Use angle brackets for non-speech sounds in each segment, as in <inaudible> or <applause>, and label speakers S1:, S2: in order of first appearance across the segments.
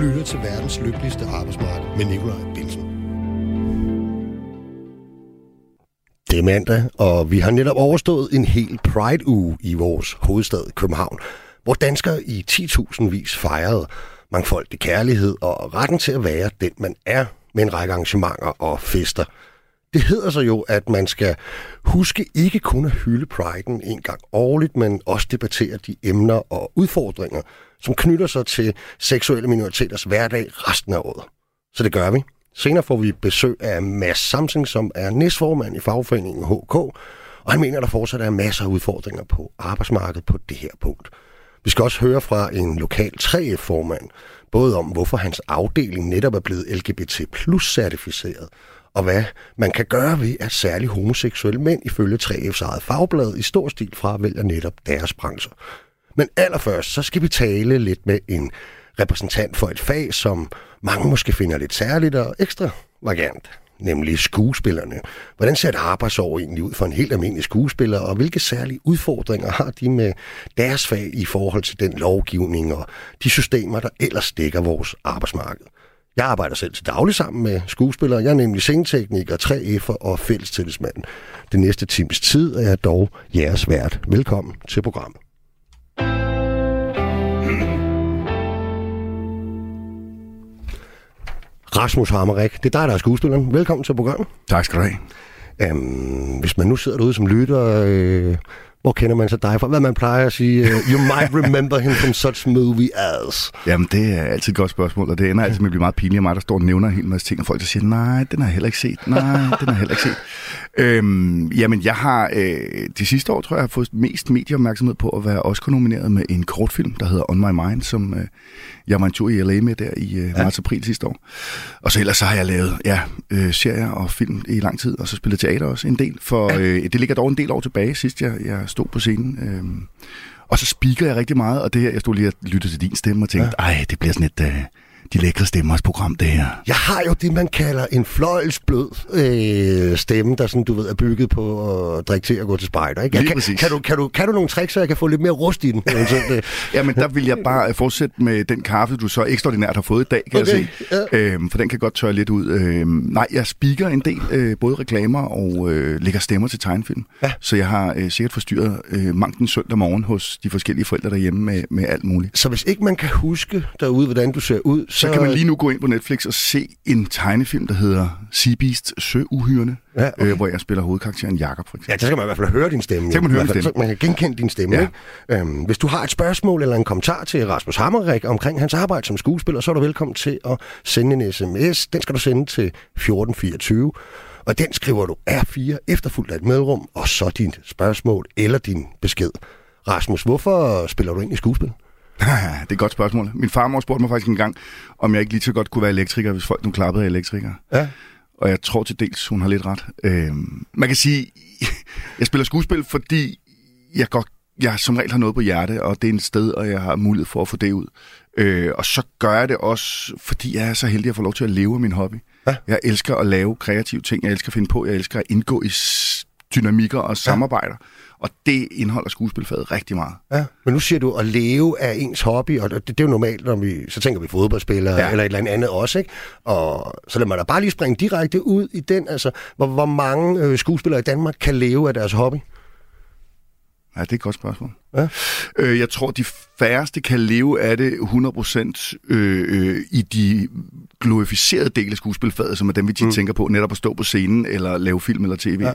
S1: lytter til verdens lykkeligste arbejdsmarked med Nikolaj Bilsen. Det er mandag, og vi har netop overstået en hel Pride-uge i vores hovedstad København, hvor danskere i 10.000 vis fejrede mangfoldig kærlighed og retten til at være den, man er med en række arrangementer og fester. Det hedder så jo, at man skal huske ikke kun at hylde priden en gang årligt, men også debattere de emner og udfordringer, som knytter sig til seksuelle minoriteters hverdag resten af året. Så det gør vi. Senere får vi besøg af Mads Samsing, som er næstformand i fagforeningen HK, og han mener, at der fortsat er masser af udfordringer på arbejdsmarkedet på det her punkt. Vi skal også høre fra en lokal 3F-formand, både om hvorfor hans afdeling netop er blevet LGBT plus certificeret, og hvad man kan gøre ved, at særligt homoseksuelle mænd ifølge 3F's eget fagblad i stor stil fravælger netop deres brancher. Men allerførst, så skal vi tale lidt med en repræsentant for et fag, som mange måske finder lidt særligt og ekstra vagant, nemlig skuespillerne. Hvordan ser et arbejdsår egentlig ud for en helt almindelig skuespiller, og hvilke særlige udfordringer har de med deres fag i forhold til den lovgivning og de systemer, der ellers dækker vores arbejdsmarked? Jeg arbejder selv til daglig sammen med skuespillere. Jeg er nemlig scenetekniker, 3F'er og fællestillidsmand. Det næste times tid er jeg dog jeres vært. Velkommen til programmet. Rasmus Hammerik, det er dig, der er skuespilleren. Velkommen til programmet.
S2: Tak skal du have.
S1: Um, hvis man nu sidder derude som lytter, øh, hvor kender man så dig fra? Hvad man plejer at sige, uh, you might remember him from such movie as.
S2: Jamen, det er altid et godt spørgsmål, og det ender altid med at blive meget pinligt af mig, der står og nævner en hel masse ting, og folk der siger, nej, den har jeg heller ikke set, nej, den har jeg heller ikke set. Øhm, jamen, jeg har øh, de sidste år, tror jeg, har fået mest medieopmærksomhed på at være også nomineret med en kortfilm, der hedder On My Mind, som øh, jeg var en tur i LA med der i øh, marts-april sidste år. Og så ellers så har jeg lavet ja, øh, serier og film i lang tid, og så spillet teater også en del, for øh, det ligger dog en del år tilbage, sidst jeg, jeg stod på scenen. Øh, og så speaker jeg rigtig meget, og det her, jeg stod lige og lyttede til din stemme og tænkte, ja. ej, det bliver sådan et... Øh, de lækre stemmers program, det her.
S1: Jeg har jo det, man kalder en fløjlsblød øh, stemme, der sådan, du ved, er bygget på at drikke til at gå til spejder. Ikke?
S2: Lige
S1: kan,
S2: præcis.
S1: kan, du, kan, du, kan du nogle tricks, så jeg kan få lidt mere rust i den? <laughs>
S2: Jamen, der vil jeg bare fortsætte med den kaffe, du så ekstraordinært har fået i dag, kan
S1: Okay,
S2: jeg se. Øhm, for den kan godt tørre lidt ud. Øhm, nej, jeg speaker en del, øh, både reklamer og øh, lægger stemmer til tegnefilm.
S1: Ja.
S2: Så jeg har øh, sikkert forstyrret øh, mangt en søndag morgen hos de forskellige forældre derhjemme med, med alt muligt.
S1: Så hvis ikke man kan huske derude, hvordan du ser ud, så,
S2: Så kan man lige nu gå ind på Netflix og se en tegnefilm, der hedder Sea Beast Søuhyrene,
S1: Ja, okay.
S2: øh, hvor jeg spiller hovedkarakteren Jakob for eksempel.
S1: Ja, der skal man i hvert fald høre din stemme.
S2: Så kan man høre
S1: fald,
S2: stemme.
S1: så Man kan genkende din stemme.
S2: Ja.
S1: Ikke? Øhm, hvis du har et spørgsmål eller en kommentar til Rasmus Hammerik omkring hans arbejde som skuespiller, så er du velkommen til at sende en sms. Den skal du sende til 1424. Og den skriver du R4 efterfulgt af et medrum, og så dit spørgsmål eller din besked. Rasmus, hvorfor spiller du ind i skuespil? <laughs>
S2: det er et godt spørgsmål. Min farmor spurgte mig faktisk en gang, om jeg ikke lige så godt kunne være elektriker, hvis folk nu klappede af elektrikere.
S1: Ja.
S2: Og jeg tror til dels, hun har lidt ret. Øhm, man kan sige, <laughs> jeg spiller skuespil, fordi jeg, godt, jeg som regel har noget på hjerte, og det er et sted, og jeg har mulighed for at få det ud. Øh, og så gør jeg det også, fordi jeg er så heldig at få lov til at leve af min hobby.
S1: Ja.
S2: Jeg elsker at lave kreative ting, jeg elsker at finde på, jeg elsker at indgå i dynamikker og samarbejder. Og det indeholder skuespilfaget rigtig meget.
S1: Ja, men nu siger du at leve af ens hobby, og det, det er jo normalt, når vi, så tænker vi fodboldspillere ja. Eller et eller andet også, ikke? Og så lad mig da bare lige springe direkte ud i den, altså, hvor, hvor mange øh, skuespillere i Danmark kan leve af deres hobby?
S2: Ja, det er et godt spørgsmål.
S1: Ja.
S2: Øh, jeg tror, de færreste kan leve af det 100% øh, øh, i de glorificerede dele af skuespilfaget, som er dem, vi tit mm. tænker på, netop at stå på scenen eller lave film eller tv.
S1: Ja.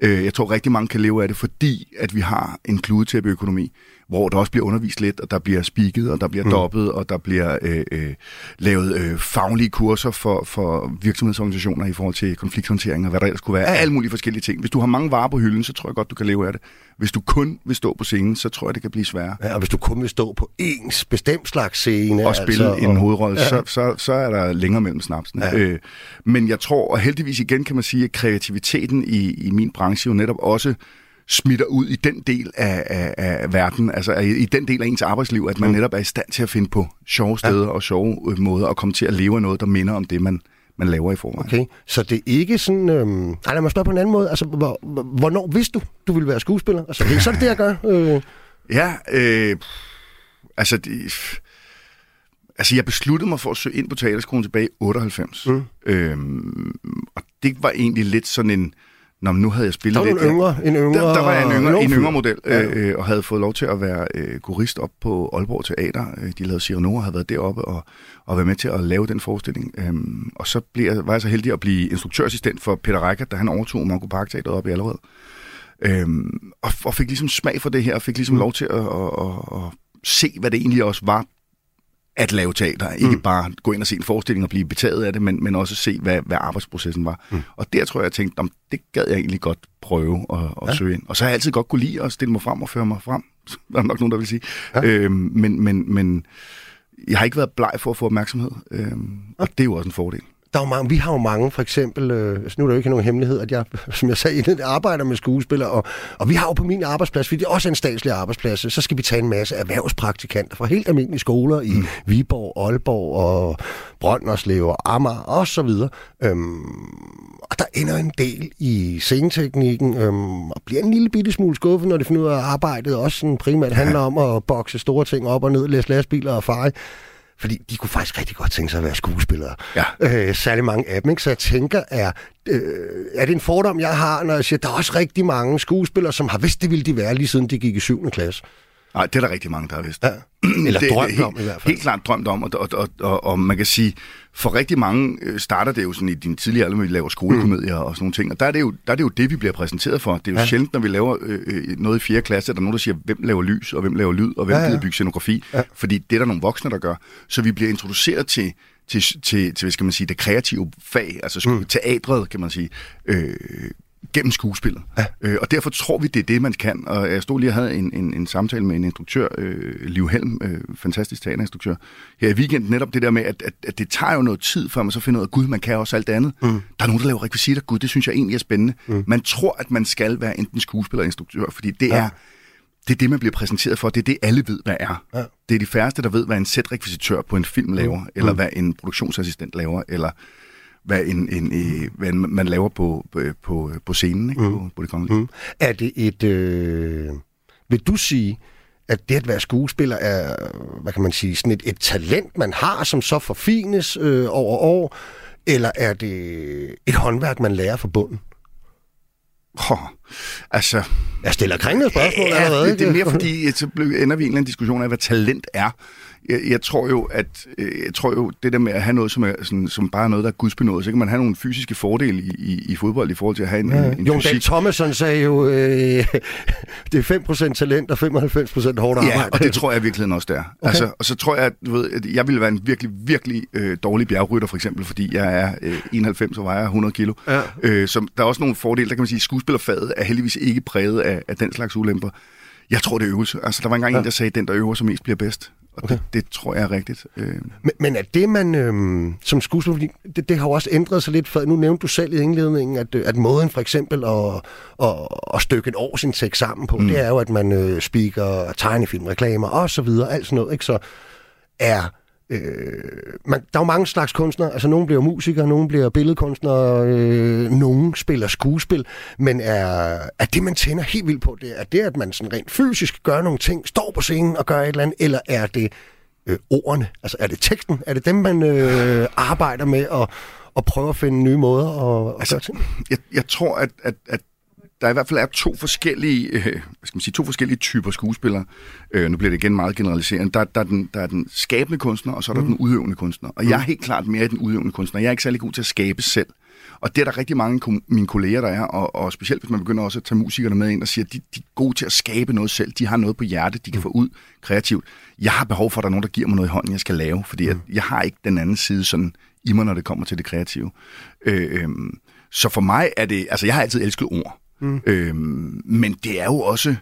S2: Øh, jeg tror, rigtig mange kan leve af det, fordi at vi har en kludetæppeøkonomi, hvor der også bliver undervist lidt, og der bliver spiket, og der bliver mm. dobbet, og der bliver øh, øh, lavet øh, faglige kurser for, for virksomhedsorganisationer i forhold til konflikthåndtering og hvad der ellers kunne være. Ja. Alle mulige forskellige ting. Hvis du har mange varer på hylden, så tror jeg godt, du kan leve af det. Hvis du kun vil stå på scenen, så tror jeg, det kan blive sværere.
S1: Ja, og hvis du kun vil stå på ens bestemt slags scene...
S2: og spille
S1: altså,
S2: en hovedrolle,
S1: Ja.
S2: så, så, så er der længere mellem snapsene.
S1: Ja.
S2: Ja. Øh, men jeg tror, og heldigvis igen kan man sige, at kreativiteten i, i min branche jo netop også smitter ud i den del af, af, af verden, altså i i den del af ens arbejdsliv, at man
S1: Mm.
S2: netop er i stand til at finde på sjove steder ja. og sjove øh, måder at komme til at leve af noget, der minder om det, man, man laver i forvejen.
S1: Okay, så det er ikke sådan... Øhm... Ej, lad mig spørge på en anden måde. Altså, hvor, hvor- hvornår vidste du, du ville være skuespiller? Altså, så er det det, jeg gør. Øh... <laughs>
S2: Ja, øh, altså... Det, Altså, jeg besluttede mig for at søge ind på teaterskolen tilbage i 98. Mm. Øhm, og det var egentlig lidt sådan en... Nå, men nu havde jeg spillet
S1: der var. En yngre, en yngre,
S2: der, der var en yngre, en yngre model,
S1: Ja.
S2: øh, og havde fået lov til at være øh, kurist op på Aalborg Teater. Øh, De lavede Cyrano og havde været deroppe og, og været med til at lave den forestilling. Øhm, og så blev jeg, var jeg så heldig at blive instruktørassistent for Peter Reichert, da han overtog Mongo Park Teateret op i Allerød. Øhm, og, og fik ligesom smag for det her, og fik ligesom mm. lov til at, at, at, at se, hvad det egentlig også var at lave teater. Ikke mm. bare gå ind og se en forestilling og blive betaget af det, men, men også se, hvad, hvad arbejdsprocessen var. Mm. Og der tror jeg, jeg tænkte, om det gad jeg egentlig godt prøve at, at ja. søge ind. Og så har jeg altid godt kunne lide at stille mig frem og føre mig frem. <laughs> Der er nok nogen, der vil sige. Ja. Øhm, men, men, men jeg har ikke været bleg for at få opmærksomhed. Øhm, og det er jo også en fordel.
S1: Der er jo mange, vi har jo mange, for eksempel, øh, så nu er der jo ikke nogen hemmelighed, at jeg, <laughs> som jeg sagde, jeg arbejder med skuespillere, og, og vi har jo på min arbejdsplads, fordi det er også en statslig arbejdsplads, så skal vi tage en masse erhvervspraktikanter fra helt almindelige skoler i mm. Viborg, Aalborg og Brønderslev og Amager og så videre. Øhm, og der ender en del i sceneteknikken, øhm, og bliver en lille bitte smule skuffet, når de finder ud af, at arbejdet også sådan primært handler om at bokse store ting op og ned, læse lastbiler og feje. Fordi de kunne faktisk rigtig godt tænke sig at være skuespillere.
S2: Ja.
S1: Øh, særlig mange af dem, ikke? Så jeg tænker, er, øh, er det en fordom, jeg har, når jeg siger, der er også rigtig mange skuespillere, som har vidst, det ville de være, lige siden de gik i 7. klasse.
S2: Nej, det er der rigtig mange, der har vidst.
S1: Ja. <clears throat> Eller
S2: det,
S1: drømt
S2: helt,
S1: om i hvert fald.
S2: Helt klart drømt om, og, og, og, og, og man kan sige, for rigtig mange øh, starter det jo sådan i din tidligere alder, når vi laver skolekomedier mm. og sådan nogle ting, og der er, det jo, der er det jo det, vi bliver præsenteret for. Det er jo ja. sjældent, når vi laver øh, øh, noget i 4. klasse, at der er nogen, der siger, hvem laver lys, og hvem laver lyd, og hvem
S1: Ja,
S2: ja, gider bygge scenografi,
S1: Ja.
S2: fordi det er der nogle voksne, der gør. Så vi bliver introduceret til, til, til, til hvad skal man sige, det kreative fag, altså mm. teatret, kan man sige, øh, gennem skuespillet.
S1: Ja.
S2: Øh, og derfor tror vi, det er det, man kan. Og jeg stod lige og havde en, en, en samtale med en instruktør, øh, Liv Helm, øh, fantastisk teaterinstruktør, her i weekenden, netop det der med, at, at, at det tager jo noget tid, før man så finder ud af, gud, man kan også alt det andet. Mm. Der er nogen, der laver rekvisitter, gud, det synes jeg egentlig er spændende. Mm. Man tror, at man skal være enten skuespiller eller instruktør, fordi det
S1: Ja.
S2: er det er det, man bliver præsenteret for. Det er det, alle ved, hvad er.
S1: Ja.
S2: Det er de færreste, der ved, hvad en sætrekvisitør på en film laver, mm. eller hvad en produktionsassistent laver, eller hvad, en, en, øh, hvad en, man laver på, på, på, scenen ikke? Mm. På, på det kongelige.
S1: Mm. Er det et... Øh, vil du sige, at det at være skuespiller er, hvad kan man sige, sådan et, et talent, man har, som så forfines øh, over år, eller er det et håndværk, man lærer fra bunden?
S2: Oh, altså,
S1: Jeg stiller kringende spørgsmål
S2: ja,
S1: allerede,
S2: det, det er mere fordi, så ender vi i en eller anden diskussion af, hvad talent er. Jeg, jeg tror jo, at øh, jeg tror jo, det der med at have noget, som, er sådan, som bare er noget, der er gudsbenået, så kan man have nogle fysiske fordele i, i, i fodbold i forhold til at have en,
S1: Ja.
S2: en, en
S1: Dahl
S2: fysik.
S1: Thomasson sagde jo, øh, <laughs> det er 5% talent og 95% hårdt arbejde.
S2: Ja, og det tror jeg i virkeligheden også, det er. Okay. Altså, og så tror jeg, at, du ved, at jeg ville være en virkelig, virkelig øh, dårlig bjergrytter, for eksempel, fordi jeg er øh, 91 og vejer 100 kilo.
S1: Ja.
S2: Øh, så der er også nogle fordele, der kan man sige, at skuespillerfaget er heldigvis ikke præget af, af den slags ulemper. Jeg tror, det er øvelse. Altså, der var engang ja. en, der sagde, at den, der øver sig mest, bliver bedst. Og okay. det, det tror jeg er rigtigt. Øh,
S1: Men, men er det, man øhm, som skuespiller, det, det har jo også ændret sig lidt, for nu nævnte du selv i indledningen, at, øh, at måden for eksempel at, at, at stykke en årsindtægt sammen på, mm. det er jo, at man øh, speaker tegnefilm, reklamer og så videre, alt sådan noget, ikke? Så er... Øh, man, der er jo mange slags kunstnere, altså nogen bliver musikere, nogen bliver billedkunstnere, øh, nogen spiller skuespil, men er, er det, man tænder helt vildt på, det er det, at man sådan rent fysisk gør nogle ting, står på scenen og gør et eller andet, eller er det øh, ordene? Altså er det teksten? Er det dem, man øh, arbejder med og, og prøver at finde nye måder at, at
S2: Altså,
S1: gøre ting?
S2: jeg, jeg tror, at, at, at der i hvert fald er to forskellige, øh, hvad skal man sige, to forskellige typer skuespillere. Øh, nu bliver det igen meget generaliserende. Der, der, er den, der er den skabende kunstner, og så er der mm. den udøvende kunstner. Og mm. jeg er helt klart mere den udøvende kunstner. Jeg er ikke særlig god til at skabe selv. Og det er der rigtig mange af mine kolleger, der er, og, og specielt hvis man begynder også at tage musikerne med ind og siger, at de, de er gode til at skabe noget selv. De har noget på hjertet, de kan få ud kreativt. Jeg har behov for, at der er nogen, der giver mig noget i hånden, jeg skal lave, fordi at jeg har ikke den anden side sådan i mig, når det kommer til det kreative. Øh, øhm, så for mig er det, altså jeg har altid elsket ord, mm. øhm, men det er jo også,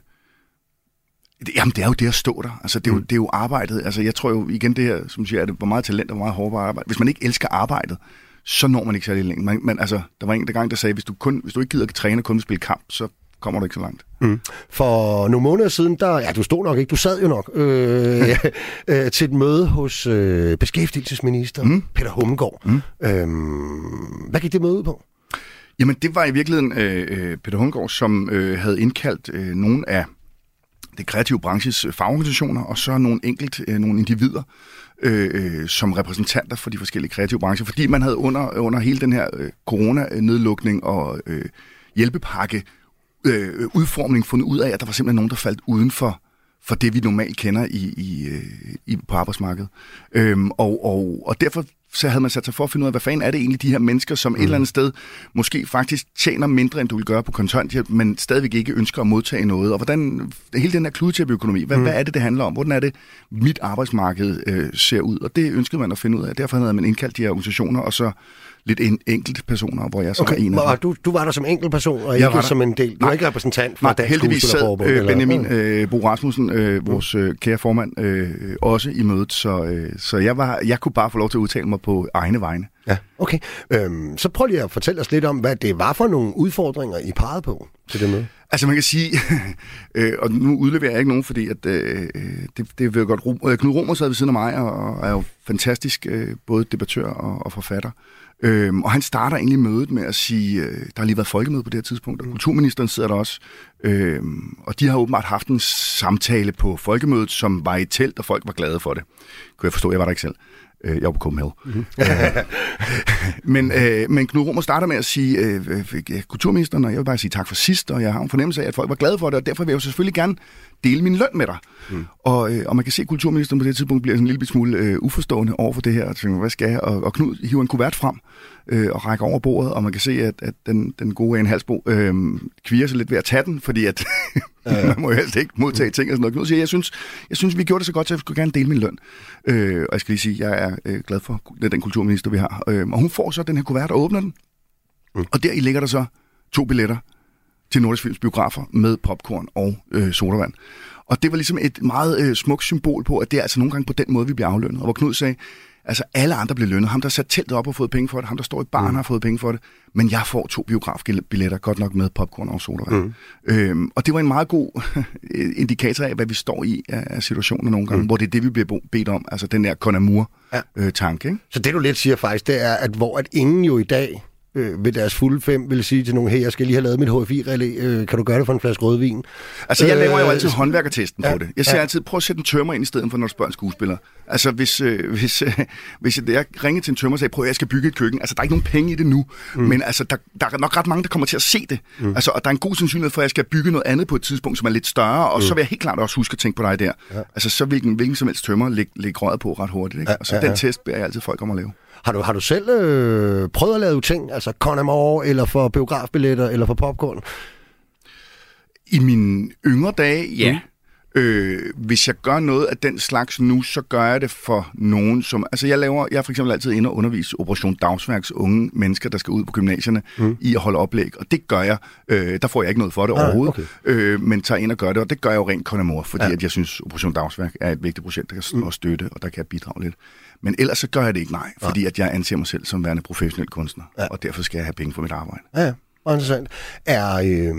S2: det, jamen det er jo det at stå der, altså det er, jo, det er jo arbejdet, altså jeg tror jo igen det her, som siger, at det hvor meget talent og hvor meget hårdt arbejde. Hvis man ikke elsker arbejdet, så når man ikke særlig længe. Man, man, altså, der var en der gang, der sagde, hvis du, kun, hvis du ikke gider at træne og kun spille kamp, så kommer du ikke så langt.
S1: Mm. For nogle måneder siden, der, ja, du stod nok ikke, du sad jo nok øh, <laughs> øh, til et møde hos øh, beskæftigelsesminister mm. Peter Hummelgaard. Mm. Øhm, hvad gik det møde ud på?
S2: Jamen, det var i virkeligheden øh, øh Peter Hundgaard, som øh, havde indkaldt øh, nogle af det kreative branches øh, fagorganisationer, og så nogle enkelt, øh, nogle individer, øh, øh, som repræsentanter for de forskellige kreative brancher, fordi man havde under, under hele den her øh, coronanedlukning og øh, hjælpepakke øh, udformning fundet ud af, at der var simpelthen nogen, der faldt uden for, for det, vi normalt kender i, i, i, på arbejdsmarkedet. Øhm, og, og, og derfor så havde man sat sig for at finde ud af, hvad fanden er det egentlig de her mennesker, som mm. et eller andet sted måske faktisk tjener mindre, end du vil gøre på kontanthjælp, men stadigvæk ikke ønsker at modtage noget. Og hvordan hele den her kludetæppe-økonomi, hvad, mm. hvad er det, det handler om? Hvordan er det, mit arbejdsmarked øh, ser ud? Og det ønskede man at finde ud af. Derfor havde man indkaldt de her organisationer, og så lidt en, enkelt personer, hvor jeg så okay, er en af
S1: dem. Du, du var der som enkelt person, og ikke som en del. Du er ikke repræsentant for
S2: Nej, Dansk heldigvis sad øh, Benjamin øh, Bo Rasmussen, øh, vores øh, kære formand, øh, også i mødet, så, øh, så jeg, var, jeg kunne bare få lov til at udtale mig på egne vegne.
S1: Ja, okay. Øhm, så prøv lige at fortælle os lidt om, hvad det var for nogle udfordringer, I pegede på til det møde.
S2: Altså man kan sige, <laughs> øh, og nu udleverer jeg ikke nogen, fordi at, øh, det, det vil godt... Øh, Knud Romer sad ved siden af mig, og, og er jo fantastisk øh, både debattør og, og forfatter. Øhm, og han starter egentlig mødet med at sige, øh, der har lige været folkemøde på det her tidspunkt, og kulturministeren sidder der også. Øhm, og de har åbenbart haft en samtale på folkemødet, som var i telt, og folk var glade for det. Kunne jeg forstå, jeg var der ikke selv. Øh, jeg var på Copenhagen. Mm-hmm. <laughs> men, øh, men Knud Romer starter med at sige, øh, øh, kulturministeren, og jeg vil bare sige tak for sidst, og jeg har en fornemmelse af, at folk var glade for det, og derfor vil jeg jo selvfølgelig gerne dele min løn med dig. Mm. Og, øh, og man kan se, at kulturministeren på det tidspunkt bliver sådan en lille smule øh, uforstående over for det her, og tænker, hvad skal jeg? Og, og Knud hiver en kuvert frem øh, og rækker over bordet, og man kan se, at, at den, den gode en halsbo øh, kviger sig lidt ved at tage den, fordi at <laughs> man må jo helst ikke modtage ting og sådan noget. Knud siger, jeg synes, jeg synes, vi gjorde det så godt, så jeg skulle gerne dele min løn. Øh, og jeg skal lige sige, jeg er øh, glad for den kulturminister, vi har. Øh, og hun får så den her kuvert og åbner den, mm. og der i ligger der så to billetter til Nordisk Films biografer med popcorn og øh, sodavand. Og det var ligesom et meget øh, smukt symbol på, at det er altså nogle gange på den måde, vi bliver aflønnet. Og hvor Knud sagde, altså alle andre bliver lønnet. Ham, der sat teltet op og fået penge for det, ham, der står i baren mm. har fået penge for det. Men jeg får to biografbilletter, godt nok med popcorn og sodavand. Mm. Øhm, og det var en meget god <laughs> indikator af, hvad vi står i af situationer nogle gange, mm. hvor det er det, vi bliver bedt om. Altså den der Conamur-tanke. Ja. Øh,
S1: Så det, du lidt siger faktisk, det er, at hvor at ingen jo i dag øh, ved deres fulde fem vil sige til nogen, hey, jeg skal lige have lavet mit HFI-relæ, øh, kan du gøre det for en flaske rødvin?
S2: Altså, jeg laver jo altid øh, håndværkertesten ja, på det. Jeg siger ja. altid, prøv at sætte en tømmer ind i stedet for, når du spørger en skuespiller. Altså, hvis, øh, hvis, øh, hvis jeg, jeg ringede til en tømmer og sagde, prøv at jeg skal bygge et køkken. Altså, der er ikke nogen penge i det nu, mm. men altså, der, der er nok ret mange, der kommer til at se det. Mm. Altså, og der er en god sandsynlighed for, at jeg skal bygge noget andet på et tidspunkt, som er lidt større, og mm. så vil jeg helt klart også huske at tænke på dig der. Ja. Altså, så hvilken, hvilken som helst tømmer lægge læg røret på ret hurtigt. Ikke? Ja, og så ja, ja. den test beder jeg altid folk om at lave.
S1: Har du, har du selv øh, prøvet at lave ting, altså Conamore, eller for biografbilletter, eller for popcorn?
S2: I mine yngre dage, ja. Mm. Øh, hvis jeg gør noget af den slags nu, så gør jeg det for nogen, som... Altså, jeg laver... Jeg er for eksempel altid inde og undervise Operation Dagsværks unge mennesker, der skal ud på gymnasierne mm. i at holde oplæg, og det gør jeg. Øh, der får jeg ikke noget for det ah, overhovedet, okay. øh, men tager ind og gør det, og det gør jeg jo rent kun mor, fordi ja. at jeg synes, Operation Dagsværk er et vigtigt projekt, der kan mm. støtte, og der kan jeg bidrage lidt. Men ellers så gør jeg det ikke, nej, fordi ja. at jeg anser mig selv som værende professionel kunstner, ja. og derfor skal jeg have penge for mit arbejde.
S1: Ja, ja. interessant. Er, øh,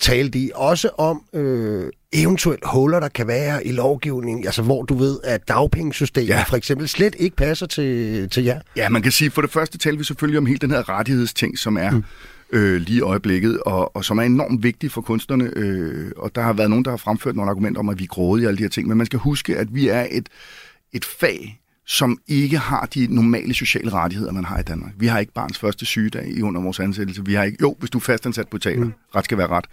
S1: talte de også om øh, eventuelt huller, der kan være i lovgivningen, altså hvor du ved, at dagpengesystemet ja. for eksempel slet ikke passer til, til jer?
S2: Ja, man kan sige, for det første taler vi selvfølgelig om hele den her rettighedsting, som er mm. øh, lige i øjeblikket, og, og som er enormt vigtig for kunstnerne. Øh, og der har været nogen, der har fremført nogle argumenter om, at vi er grådige og alle de her ting, men man skal huske, at vi er et, et fag, som ikke har de normale sociale rettigheder, man har i Danmark. Vi har ikke barns første sygedag i under vores ansættelse. Vi har ikke, jo, hvis du er fastansat på taler, mm. ret skal være ret.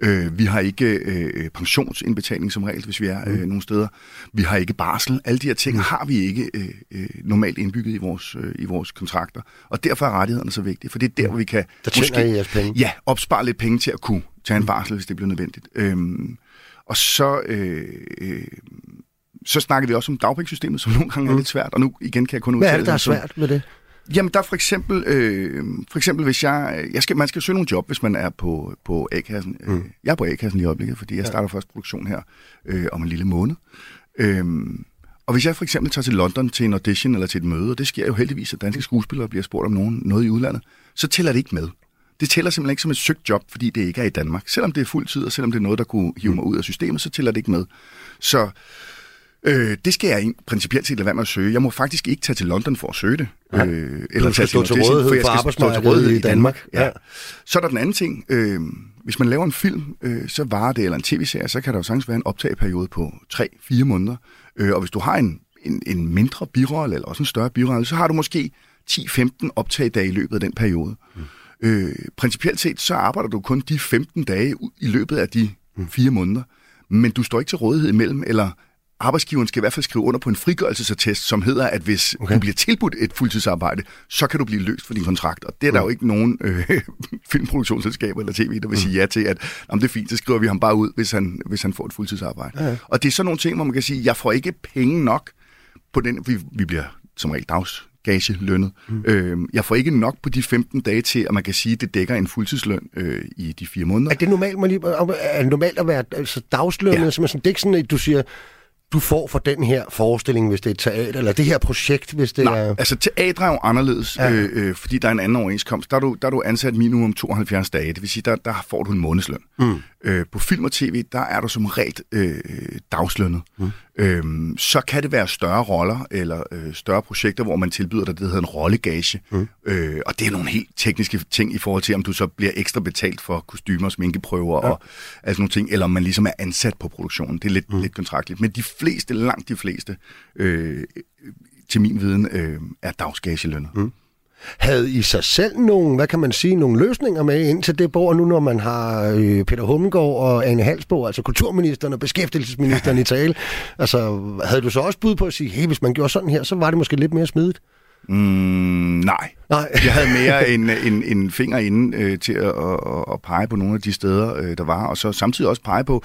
S2: Øh, vi har ikke øh, pensionsindbetaling som regel, hvis vi er øh, mm. nogle steder. Vi har ikke barsel. Alle de her ting mm. har vi ikke øh, øh, normalt indbygget i vores, øh, i vores kontrakter. Og derfor er rettighederne så vigtige, for det er der, mm. hvor vi kan
S1: der måske, jeres penge.
S2: Ja, opspare lidt penge til at kunne tage en barsel, hvis det bliver nødvendigt. Øhm, og så... Øh, øh, så snakker vi også om dagpengesystemet, som nogle gange er mm. lidt svært, og nu igen kan jeg kun udtale
S1: Hvad er det, der er svært med det?
S2: Jamen, der er for eksempel, øh, for eksempel hvis jeg, jeg skal, man skal søge nogle job, hvis man er på, på A-kassen. Mm. Øh, jeg er på A-kassen i øjeblikket, fordi jeg starter ja. først produktion her øh, om en lille måned. Øh, og hvis jeg for eksempel tager til London til en audition eller til et møde, og det sker jo heldigvis, at danske skuespillere bliver spurgt om nogen, noget i udlandet, så tæller det ikke med. Det tæller simpelthen ikke som et søgt job, fordi det ikke er i Danmark. Selvom det er fuld tid, og selvom det er noget, der kunne hive mig ud af systemet, så tæller det ikke med. Så Øh, det skal jeg principielt set lade være med at søge. Jeg må faktisk ikke tage til London for at søge det.
S1: Ja. Øh, eller skal stå til rådighed for, jeg skal stå til rådighed i Danmark.
S2: Ja. ja. Så er der den anden ting. Øh, hvis man laver en film, øh, så varer det, eller en tv-serie, så kan der jo sagtens være en optageperiode på 3-4 måneder. Øh, og hvis du har en, en, en mindre birolle, eller også en større birolle, så har du måske 10-15 optagedage i løbet af den periode. Mm. Øh, principielt set, så arbejder du kun de 15 dage i løbet af de mm. fire måneder. Men du står ikke til rådighed imellem, eller arbejdsgiveren skal i hvert fald skrive under på en frigørelsesattest, som hedder, at hvis okay. du bliver tilbudt et fuldtidsarbejde, så kan du blive løst for din kontrakt. Og det er mm. der jo ikke nogen øh, <laughs> filmproduktionsselskaber eller tv, der vil mm. sige ja til, at om det er fint, så skriver vi ham bare ud, hvis han, hvis han får et fuldtidsarbejde. Ja, ja. Og det er sådan nogle ting, hvor man kan sige, jeg får ikke penge nok på den, vi, vi bliver som regel dags gage lønnet. Mm. Øh, jeg får ikke nok på de 15 dage til, at man kan sige, at det dækker en fuldtidsløn øh, i de fire måneder.
S1: Er det normalt, man lige, er normalt at være altså, dagslønnet? Ja. Som er sådan, det er ikke sådan, at du siger, du får for den her forestilling, hvis det er et teater, eller det her projekt, hvis det
S2: Nej,
S1: er...
S2: altså teater er jo anderledes, ja. øh, øh, fordi der er en anden overenskomst. Der er, du, der er du ansat minimum 72 dage, det vil sige, der, der får du en månedsløn. Mm. Øh, på film og tv, der er du som regel øh, dagslønnet. Mm. Øh, så kan det være større roller, eller øh, større projekter, hvor man tilbyder dig det, der hedder en rollegage. Mm. Øh, og det er nogle helt tekniske ting i forhold til, om du så bliver ekstra betalt for kostymer, sminkeprøver ja. og altså nogle ting, eller om man ligesom er ansat på produktionen. Det er lidt, mm. lidt kontraktligt. Men de fleste, langt de fleste, øh, til min viden, øh, er dagsgagelønnet. Mm.
S1: Havde I sig selv nogle, hvad kan man sige, nogle løsninger med ind til det bord nu, når man har øh, Peter Hummelgaard og Anne Halsbo, altså kulturministeren og beskæftigelsesministeren i <laughs> tale? Altså, havde du så også bud på at sige, hey, hvis man gjorde sådan her, så var det måske lidt mere smidigt?
S2: Mm, nej. nej. <laughs> Jeg havde mere <laughs> en, en, en finger inde øh, til at, at, at pege på nogle af de steder, øh, der var, og så samtidig også pege på,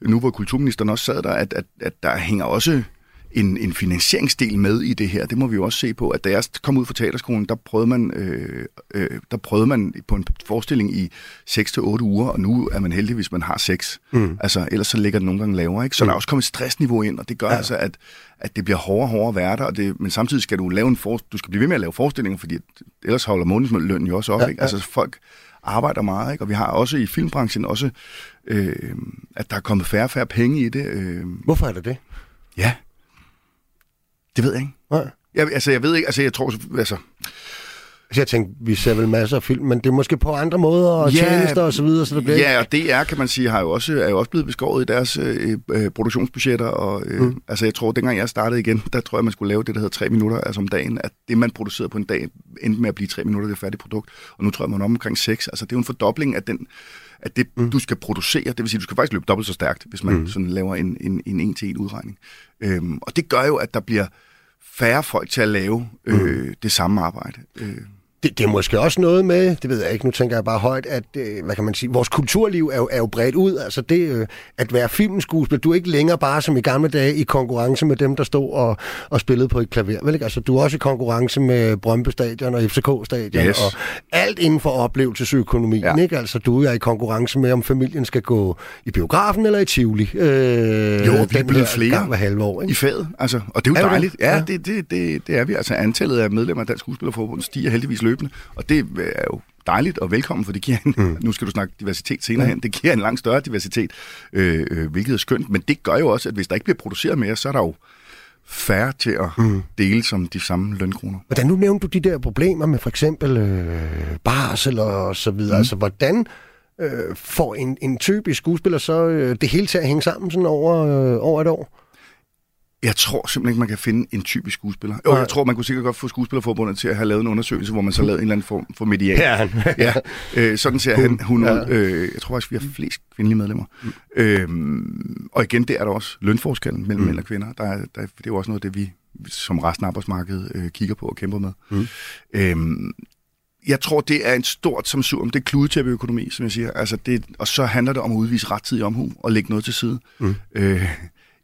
S2: nu hvor kulturministeren også sad der, at, at, at der hænger også en, en finansieringsdel med i det her. Det må vi jo også se på, at da jeg kom ud fra teaterskolen, der prøvede man, øh, øh, der prøvede man på en forestilling i 6-8 uger, og nu er man heldig, hvis man har 6. Mm. Altså, ellers så ligger det nogle gange lavere. Ikke? Så mm. der er også kommet et stressniveau ind, og det gør ja. altså, at, at det bliver hårdere og hårdere der, og det, men samtidig skal du lave en for, du skal blive ved med at lave forestillinger, fordi ellers holder månedslønnen jo også op. Ja, ikke? Altså, folk arbejder meget, ikke? og vi har også i filmbranchen også, øh, at der er kommet færre og færre penge i det. Øh.
S1: Hvorfor er det det?
S2: Ja, det ved jeg ikke. Nej. Jeg, altså, jeg ved ikke, altså, jeg tror, altså...
S1: Så jeg tænkte, vi ser vel masser af film, men det er måske på andre måder, og ja, tjenester og så videre, så det bliver
S2: Ja, og DR, kan man sige, har jo også, er jo også blevet beskåret i deres øh, øh, produktionsbudgetter, og øh, mm. altså, jeg tror, dengang jeg startede igen, der tror jeg, man skulle lave det, der hedder tre minutter altså om dagen, at det, man producerede på en dag, endte med at blive tre minutter, det færdige produkt, og nu tror jeg, man er omkring seks. Altså, det er jo en fordobling af den, at det, mm. du skal producere, det vil sige, du skal faktisk løbe dobbelt så stærkt, hvis man mm. sådan laver en, en, en en-til-en udregning. Øhm, og det gør jo, at der bliver færre folk til at lave øh, mm. det samme arbejde. Øh.
S1: Det, det er måske også noget med, det ved jeg ikke, nu tænker jeg bare højt, at, øh, hvad kan man sige, vores kulturliv er jo, er jo bredt ud. Altså det øh, at være filmskuespiller, du er ikke længere bare som i gamle dage i konkurrence med dem, der stod og, og spillede på et klaver. Vel, ikke? Altså du er også i konkurrence med Brøndby Stadion og FCK Stadion
S2: yes.
S1: og alt inden for oplevelsesøkonomien. Ja. Ikke? Altså du er i konkurrence med, om familien skal gå i biografen eller i Tivoli.
S2: Øh, jo, vi er blevet flere
S1: gang hver halve år. Ikke?
S2: I faget, altså. Og det er jo er dejligt. Det? Ja, ja. Det, det, det, det er vi. Altså antallet af medlemmer af Dansk Skuespillerforbund stiger heldigvis løbende løbende. Og det er jo dejligt og velkommen, for det giver en, mm. nu skal du snakke diversitet senere hen, det giver en langt større diversitet, øh, øh, hvilket er skønt, men det gør jo også, at hvis der ikke bliver produceret mere, så er der jo færre til at mm. dele som de samme lønkroner.
S1: Hvordan nu nævnte du de der problemer med for eksempel øh, barsel og så videre, mm. altså hvordan øh, får en, en typisk skuespiller så øh, det hele til at hænge sammen sådan over, øh, over et år?
S2: Jeg tror simpelthen ikke, man kan finde en typisk skuespiller. Jo, jeg tror, man kunne sikkert godt få Skuespillerforbundet til at have lavet en undersøgelse, hvor man så lavede en eller anden form for median.
S1: Ja,
S2: ja øh, sådan ser han, hun ja. Øh, jeg tror faktisk, vi har flest kvindelige medlemmer. Mm. Øhm, og igen, det er der også lønforskellen mellem mm. mænd og kvinder. Der er, der, det er jo også noget det, vi som resten af arbejdsmarkedet øh, kigger på og kæmper med. Mm. Øhm, jeg tror, det er en stort samsur, det er kludetæppeøkonomi, som jeg siger. Altså det, og så handler det om at udvise rettidig omhu og lægge noget til side. Mm. Øh,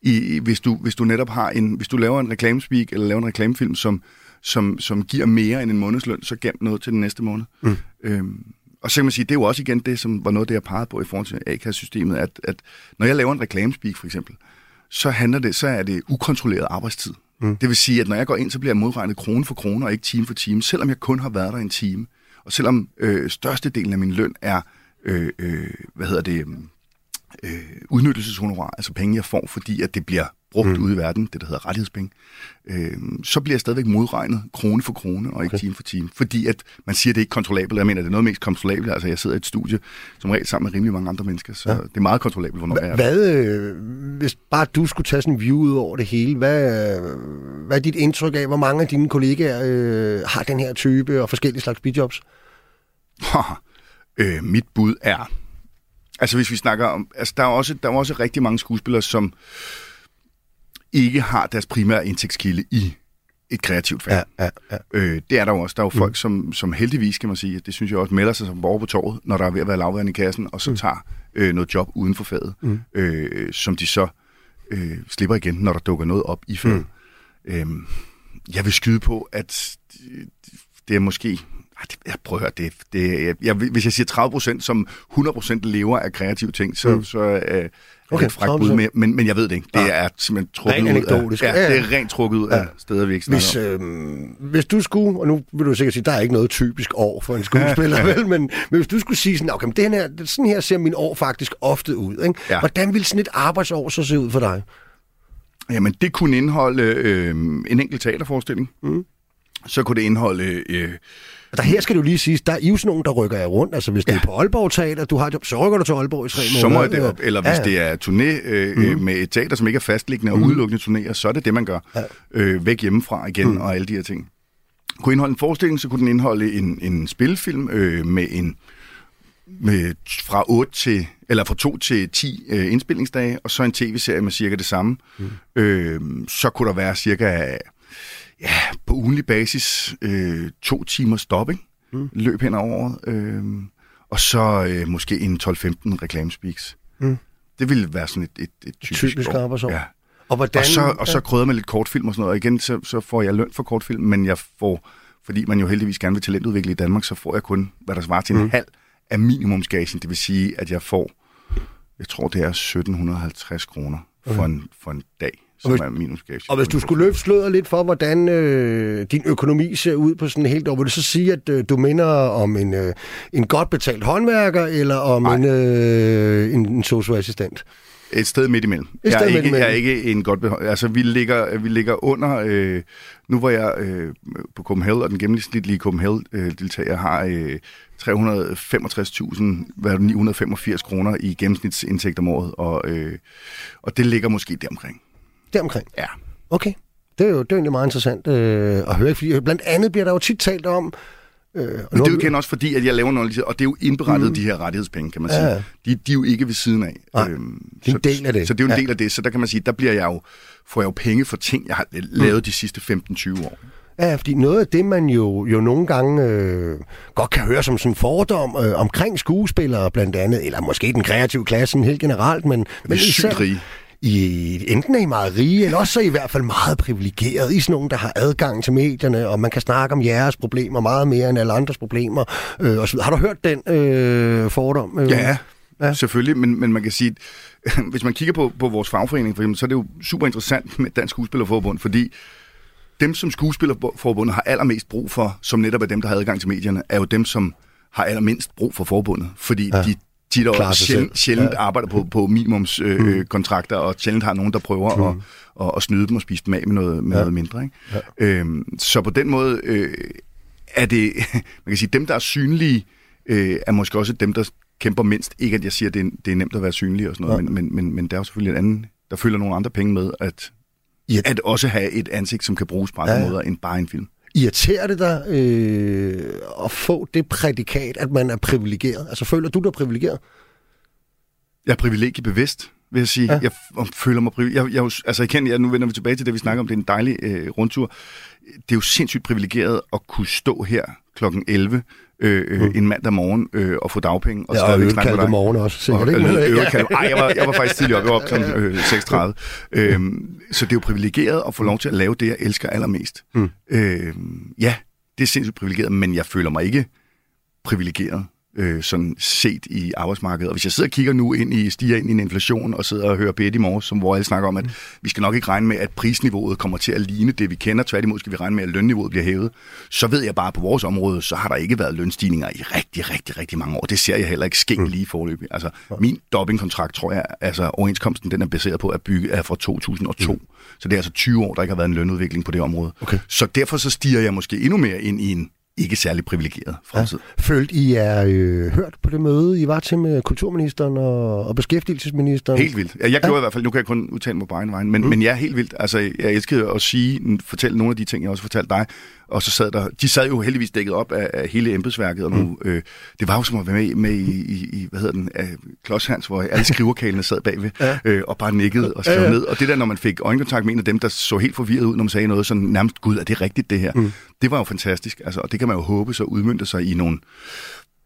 S2: i, hvis, du, hvis du netop har en, hvis du laver en reklamespeak eller laver en reklamefilm, som, som, som giver mere end en månedsløn, så gem noget til den næste måned. Mm. Øhm, og så kan man sige, det er jo også igen det, som var noget, det jeg pegede på i forhold til A-kassesystemet, at, at når jeg laver en reklamespeak for eksempel, så handler det, så er det ukontrolleret arbejdstid. Mm. Det vil sige, at når jeg går ind, så bliver jeg modregnet krone for krone og ikke time for time, selvom jeg kun har været der en time. Og selvom øh, størstedelen af min løn er, øh, øh, hvad hedder det, øh, udnyttelseshonorar, altså penge, jeg får, fordi at det bliver brugt mm. ude i verden, det der hedder rettighedspenge, øh, så bliver jeg stadigvæk modregnet krone for krone og ikke okay. time for time. Fordi at man siger, at det er ikke kontrollabelt. Jeg mener, det er noget mest kontrollabelt. Altså, jeg sidder i et studie som regel sammen med rimelig mange andre mennesker, så ja. det er meget kontrollabelt, hvornår
S1: Hva,
S2: jeg er
S1: Hvad, øh, hvis bare du skulle tage sådan en view ud over det hele, hvad, øh, hvad er dit indtryk af, hvor mange af dine kollegaer øh, har den her type og forskellige slags bidjobs? <laughs>
S2: øh, mit bud er... Altså, hvis vi snakker om... Altså, der er også, der er også rigtig mange skuespillere, som ikke har deres primære indtægtskilde i et kreativt fag.
S1: Ja, ja, ja.
S2: Øh, det er der jo også. Der er jo folk, mm. som, som heldigvis, kan man sige, det synes jeg også, melder sig som borger på torvet, når der er ved at være lavvand i kassen, og så mm. tager øh, noget job uden for faget, mm. øh, som de så øh, slipper igen, når der dukker noget op i faget. Mm. Øh, jeg vil skyde på, at det er måske jeg prøver at høre, det, det, jeg, jeg, hvis jeg siger 30 procent, som 100 procent lever af kreative ting, så, mm. så øh, okay, et frækt bud, men, men jeg ved det ikke. Det ja. er simpelthen trukket ud af, ja, det er rent trukket ud ja. af steder, vi ikke
S1: hvis, øh, hvis du skulle, og nu vil du sikkert sige, der er ikke noget typisk år for en skuespiller, <laughs> vel, men, men hvis du skulle sige sådan, okay, det her, sådan her ser min år faktisk ofte ud. Ikke? Ja. Hvordan vil sådan et arbejdsår så se ud for dig?
S2: Jamen, det kunne indeholde øh, en enkelt teaterforestilling. Mm. Så kunne det indeholde... Øh,
S1: der her skal du lige sige, der er jo sådan nogen, der rykker af rundt. Altså hvis ja. det er på Aalborg Teater, du har, så rykker du til Aalborg i tre måneder.
S2: Så må det op. Eller hvis ja. det er turné øh, mm. med et teater, som ikke er fastliggende og mm. udelukkende turnéer, så er det det, man gør. Ja. Øh, væk hjemmefra igen mm. og alle de her ting. Kunne indeholde en forestilling, så kunne den indeholde en, en spilfilm øh, med en med fra 8 til eller fra 2 til 10 øh, indspillingsdage, og så en tv-serie med cirka det samme. Mm. Øh, så kunne der være cirka ja, på ugenlig basis øh, to timer stop, ikke? Mm. løb hen over året, øh, og så øh, måske en 12-15 reklamespeaks. Mm. Det ville være sådan et, et, et typisk,
S1: typisk arbejdsår.
S2: Ja. Og, hvordan, og så, og så krydder man lidt kortfilm og sådan noget, og igen, så, så får jeg løn for kortfilm, men jeg får, fordi man jo heldigvis gerne vil talentudvikle i Danmark, så får jeg kun, hvad der svarer til mm. en halv af minimumsgagen. Det vil sige, at jeg får, jeg tror det er 1750 kroner for, okay. en, for en dag som hvis, er minusgage.
S1: Og hvis du skulle løfte sløret lidt for, hvordan øh, din økonomi ser ud på sådan helt år, vil du så sige, at øh, du minder om en, øh, en godt betalt håndværker, eller om en, øh, en, en socioassistent?
S2: Et sted midt imellem. Et jeg, er ikke, jeg er ikke en godt behold... Altså, vi ligger, vi ligger under... Øh, nu hvor jeg øh, på Copenhagen, og den gennemsnitlige Copenhagen-deltager har øh, 365.985 kroner i gennemsnitsindtægt om året, og, øh, og det ligger måske deromkring.
S1: Deromkring?
S2: Ja.
S1: Okay. Det er jo, det er jo meget interessant øh, at høre, fordi blandt andet bliver der jo tit talt om,
S2: Øh, og Men det er jo igen også fordi, at jeg laver noget, og det er jo indberettet, mm. de her rettighedspenge, kan man sige. Ja. De, de er jo ikke ved siden af.
S1: Nej, øhm, det er en del af det.
S2: Så det er jo en ja. del af det, så der kan man sige, der bliver jeg jo, får jeg jo penge for ting, jeg har lavet mm. de sidste 15-20 år.
S1: Ja, fordi noget af det, man jo, jo nogle gange øh, godt kan høre som sådan en fordom øh, omkring skuespillere blandt andet, eller måske den kreative klasse helt generelt, men...
S2: men især,
S1: i, enten er I meget rige, eller også er I i hvert fald meget privilegeret. I er sådan nogen, der har adgang til medierne, og man kan snakke om jeres problemer meget mere end alle andres problemer. Øh, og så Har du hørt den øh, fordom?
S2: Øh? Ja, ja, selvfølgelig, men, men man kan sige, <laughs> hvis man kigger på, på vores fagforening, for eksempel, så er det jo super interessant med Dansk Skuespillerforbund, fordi dem, som Skuespillerforbundet har allermest brug for, som netop er dem, der har adgang til medierne, er jo dem, som har allermindst brug for forbundet, fordi ja. de tit og sjældent, sjældent ja. arbejder på, på minimumskontrakter, øh, mm. og sjældent har nogen, der prøver mm. at, at, at snyde dem og spise dem af med noget, med ja. noget mindre. Ikke? Ja. Øhm, så på den måde øh, er det, <laughs> man kan sige, dem, der er synlige, øh, er måske også dem, der kæmper mindst. Ikke at jeg siger, at det er, det er nemt at være synlig og sådan noget, ja. men, men, men, men der er jo selvfølgelig en anden, der følger nogle andre penge med, at, ja. at også have et ansigt, som kan bruges på andre ja. måder end bare en film.
S1: Irriterer det dig øh, at få det prædikat, at man er privilegeret? Altså, føler du dig privilegeret?
S2: Jeg er privilegiebevidst, vil jeg sige. Ja. Jeg føler mig privilegeret. Jeg, jeg, altså, igen, jeg, nu vender vi tilbage til det, vi snakker om. Det er en dejlig øh, rundtur. Det er jo sindssygt privilegeret at kunne stå her klokken 11 øh, øh, mm. en mandag morgen øh, og få dagpenge.
S1: Og ja, og øvrigt morgen også, sikkert ikke?
S2: Og, øh, kaldte, ej, jeg var, jeg var faktisk tidligere op, jeg var op kl. Øh, 6.30. <laughs> Øhm, så det er jo privilegeret at få lov til at lave det, jeg elsker allermest. Mm. Øh, ja, det er sindssygt privilegeret, men jeg føler mig ikke privilegeret øh, sådan set i arbejdsmarkedet. Og hvis jeg sidder og kigger nu ind i, stiger ind i en inflation, og sidder og hører bedt i morges, som, hvor alle snakker om, at mm. vi skal nok ikke regne med, at prisniveauet kommer til at ligne det, vi kender. Tværtimod skal vi regne med, at lønniveauet bliver hævet. Så ved jeg bare, at på vores område, så har der ikke været lønstigninger i rigtig, rigtig, rigtig mange år. Det ser jeg heller ikke ske mm. lige forløbig. Altså, min dobbingkontrakt, tror jeg, altså overenskomsten, den er baseret på at bygge er fra 2002. Mm. Så det er altså 20 år, der ikke har været en lønudvikling på det område. Okay. Så derfor så stiger jeg måske endnu mere ind i en ikke særlig privilegeret fremtid.
S1: Ja. Følte I er øh, hørt på det møde, I var til med kulturministeren og, og beskæftigelsesministeren?
S2: Helt vildt. Jeg, jeg gjorde i hvert fald, nu kan jeg kun udtale mig på egen vej, men, mm. men jeg er helt vildt. Altså, jeg elsker at sige, fortælle nogle af de ting, jeg også fortalte dig, og så sad der, de sad jo heldigvis dækket op af, af hele embedsværket, og nu, mm. øh, det var jo som at være med, med i, i, i, hvad hedder den, uh, Klods Hans, hvor alle skriverkalene sad bagved, ja. øh, og bare nikkede og skrev ja, ja. ned. Og det der, når man fik øjenkontakt med en af dem, der så helt forvirret ud, når man sagde noget, sådan nærmest, gud, er det rigtigt det her? Mm. Det var jo fantastisk, altså, og det kan man jo håbe så udmyndte sig i nogle,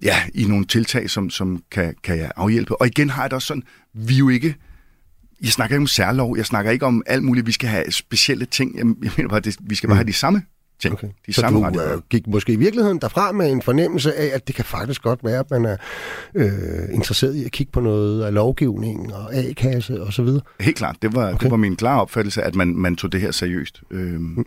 S2: ja, i nogle tiltag, som, som kan, kan afhjælpe. Og igen har jeg det også sådan, vi er jo ikke, jeg snakker ikke om særlov, jeg snakker ikke om alt muligt, vi skal have specielle ting. Jeg, jeg mener bare, det, vi skal bare mm. have de samme ting. Okay. De
S1: så samme du øh, gik måske i virkeligheden derfra med en fornemmelse af, at det kan faktisk godt være, at man er øh, interesseret i at kigge på noget af lovgivning og A-kasse og så videre?
S2: Helt klart. Det var, okay. det var min klare opfattelse, at man, man tog det her seriøst. Øhm, mm.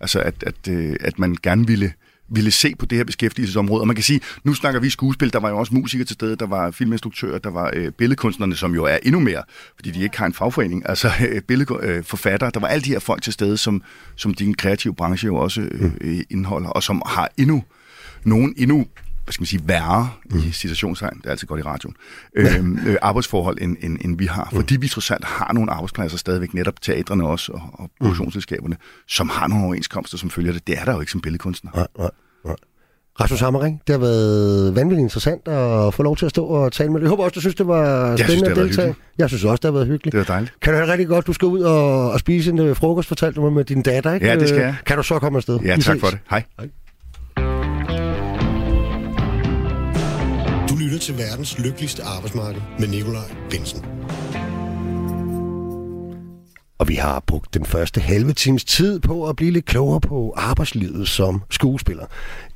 S2: Altså, at, at, øh, at man gerne ville ville se på det her beskæftigelsesområde. Og man kan sige, nu snakker vi skuespil, der var jo også musikere til stede, der var filminstruktører, der var øh, billedkunstnerne, som jo er endnu mere, fordi de ikke har en fagforening, altså <laughs> øh, billedforfattere, der var alle de her folk til stede, som, som din kreative branche jo også øh, mm. indeholder, og som har endnu nogen endnu hvad skal man sige, værre mm. i situationstegn, det er altid godt i radioen, øhm, øh, arbejdsforhold, end, end, end vi har. Mm. Fordi vi trods alt har nogle arbejdspladser stadigvæk, netop teatrene også, og, og mm. produktionsselskaberne, som har nogle overenskomster, som følger det. Det er der jo ikke som billedkunstner.
S1: Nej, nej, nej. Rasmus Hammering, det har været vanvittigt interessant at få lov til at stå og tale med dig. Jeg håber også, du synes, det var spændende synes, det at deltage. Hyggeligt. Jeg synes også, det har været hyggeligt.
S2: Det var dejligt.
S1: Kan du have rigtig godt, du skal ud og, og spise en uh, frokost, fortalte du mig med din datter, ikke?
S2: Ja, det skal jeg.
S1: Kan du så komme afsted?
S2: Ja, tak for det. Hej. Hej.
S1: Lytter til verdens lykkeligste arbejdsmarked med Nikolaj Bensen. Og vi har brugt den første halve times tid på at blive lidt klogere på arbejdslivet som skuespiller.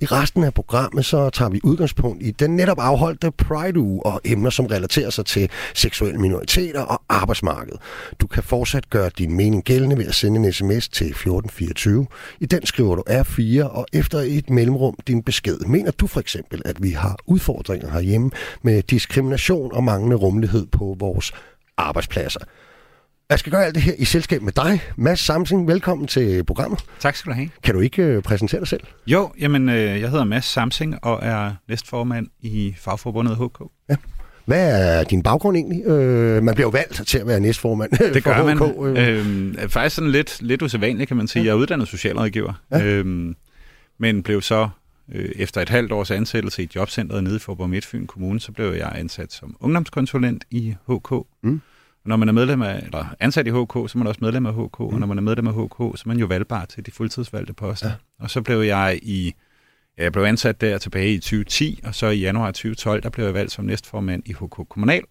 S1: I resten af programmet så tager vi udgangspunkt i den netop afholdte Pride-uge og emner, som relaterer sig til seksuelle minoriteter og arbejdsmarkedet. Du kan fortsat gøre din mening gældende ved at sende en sms til 1424. I den skriver du R4 og efter et mellemrum din besked. Mener du for eksempel, at vi har udfordringer herhjemme med diskrimination og manglende rummelighed på vores arbejdspladser? Jeg skal gøre alt det her i selskab med dig, Mads Samsing. Velkommen til programmet.
S3: Tak skal du have.
S1: Kan du ikke uh, præsentere dig selv?
S3: Jo, jamen, øh, jeg hedder Mads Samsing og er næstformand i Fagforbundet HK. Ja.
S1: Hvad er din baggrund egentlig? Øh, man bliver jo valgt til at være næstformand <laughs>
S3: Det gør
S1: man.
S3: HK. Øh. Øh, faktisk sådan lidt, lidt usædvanligt, kan man sige. Ja. Jeg er uddannet socialrådgiver, ja. øh, men blev så øh, efter et halvt års ansættelse i jobcentret nede i Forborg Midtfyn Kommune, så blev jeg ansat som ungdomskonsulent i HK. Mm når man er medlem af, eller ansat i HK, så er man også medlem af HK, mm. og når man er medlem af HK, så er man jo valgbar til de fuldtidsvalgte poster. Ja. Og så blev jeg i, jeg blev ansat der tilbage i 2010, og så i januar 2012, der blev jeg valgt som næstformand i HK Kommunal.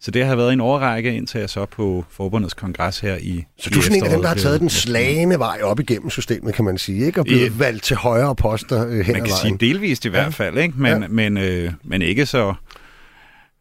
S3: Så det har været en overrække, indtil jeg så på forbundets kongres her i
S1: Så du er sådan en af dem, der har taget den slagende vej op igennem systemet, kan man sige, ikke? Og blevet I, valgt til højere poster øh, hen Man
S3: kan
S1: vejen.
S3: sige delvist i hvert fald, ikke? Men, ja. men, øh, men ikke så...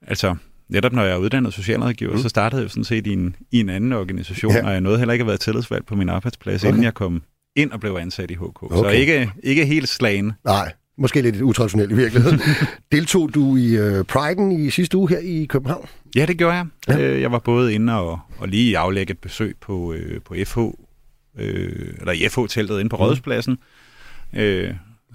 S3: Altså, netop når jeg er uddannet socialrådgiver, mm. så startede jeg jo sådan set i en, i en anden organisation, ja. og jeg nåede heller ikke at være tillidsvalgt på min arbejdsplads, okay. inden jeg kom ind og blev ansat i HK. Okay. Så ikke, ikke helt slagen.
S1: Nej, måske lidt utraditionelt i virkeligheden. <laughs> Deltog du i uh, Pride'en i sidste uge her i København?
S3: Ja, det gjorde jeg. Ja. Øh, jeg var både inde og, og lige aflægge et besøg på, øh, på FH, øh, eller i FH-teltet inde på mm. Rådhuspladsen. Øh,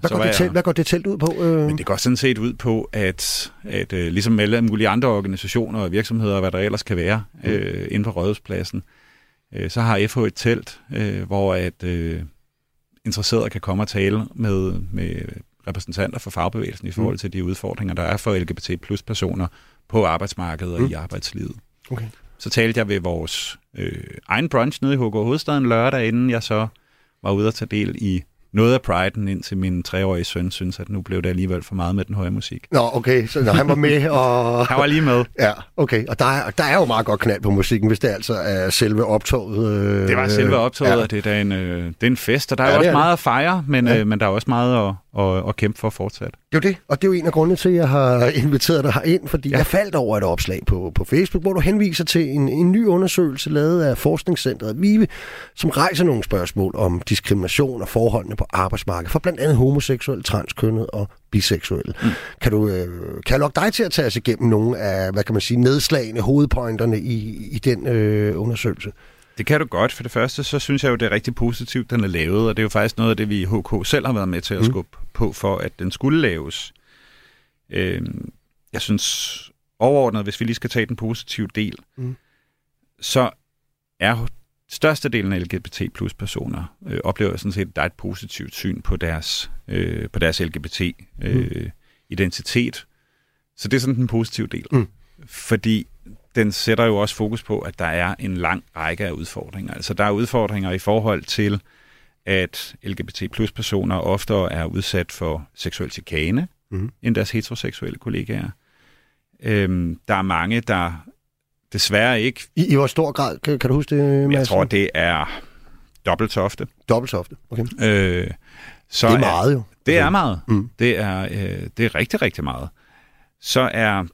S1: hvad, går det, telt, hvad går det telt ud på?
S3: Øh? Men det går sådan set ud på, at, at uh, ligesom alle mulige andre organisationer og virksomheder, hvad der ellers kan være mm. uh, inde på Rådhuspladsen, uh, så har FH et telt, uh, hvor at uh, interesserede kan komme og tale med, med repræsentanter for fagbevægelsen i mm. forhold til de udfordringer, der er for LGBT plus personer på arbejdsmarkedet og mm. i arbejdslivet. Okay. Så talte jeg ved vores øh, egen brunch nede i HK Hovedstaden lørdag, inden jeg så var ude at tage del i noget af priden, indtil min treårige søn synes, at nu blev det alligevel for meget med den høje musik.
S1: Nå, okay, så når han var med, <laughs> og...
S3: han var lige med.
S1: Ja, okay, og der er, der er jo meget godt knald på musikken, hvis det altså er selve optoget.
S3: Øh... Det var selve optoget, ja. og det er, en, øh, det er en fest, og der er ja, jo også er meget at fejre, men, ja. øh, men der er også meget at, og, og kæmpe for fortsat.
S1: Det er jo det, og det er jo en af grundene til, at jeg har <laughs> inviteret dig herind, fordi ja. jeg faldt over et opslag på, på Facebook, hvor du henviser til en, en ny undersøgelse lavet af Forskningscentret Vive, som rejser nogle spørgsmål om diskrimination og forholdene på arbejdsmarkedet for blandt andet homoseksuelle, transkønnet og biseksuelle. Mm. Kan, du, øh, kan jeg lokke dig til at tage os igennem nogle af, hvad kan man sige, nedslagene, hovedpointerne i, i den øh, undersøgelse?
S3: Det kan du godt. For det første, så synes jeg jo, det er rigtig positivt, den er lavet, og det er jo faktisk noget af det, vi i HK selv har været med til at mm. skubbe på, for at den skulle laves. Øh, jeg synes overordnet, hvis vi lige skal tage den positive del, mm. så er størstedelen af LGBT plus personer øh, oplever sådan set, at der er et positivt syn på deres, øh, på deres LGBT øh, mm. identitet. Så det er sådan den positive del. Mm. Fordi den sætter jo også fokus på, at der er en lang række af udfordringer. Altså der er udfordringer i forhold til, at LGBT plus personer ofte er udsat for seksuel chikane mm. end deres heteroseksuelle kollegaer. Øhm, der er mange, der desværre ikke...
S1: I, i hvor stor grad? Kan, kan du huske det,
S3: Mads? Jeg tror, det er dobbelt så ofte.
S1: Dobbelt så ofte, okay.
S3: Øh,
S1: så det er meget jo.
S3: Det er meget. Mm. Det, er, øh, det er rigtig, rigtig meget. Så er,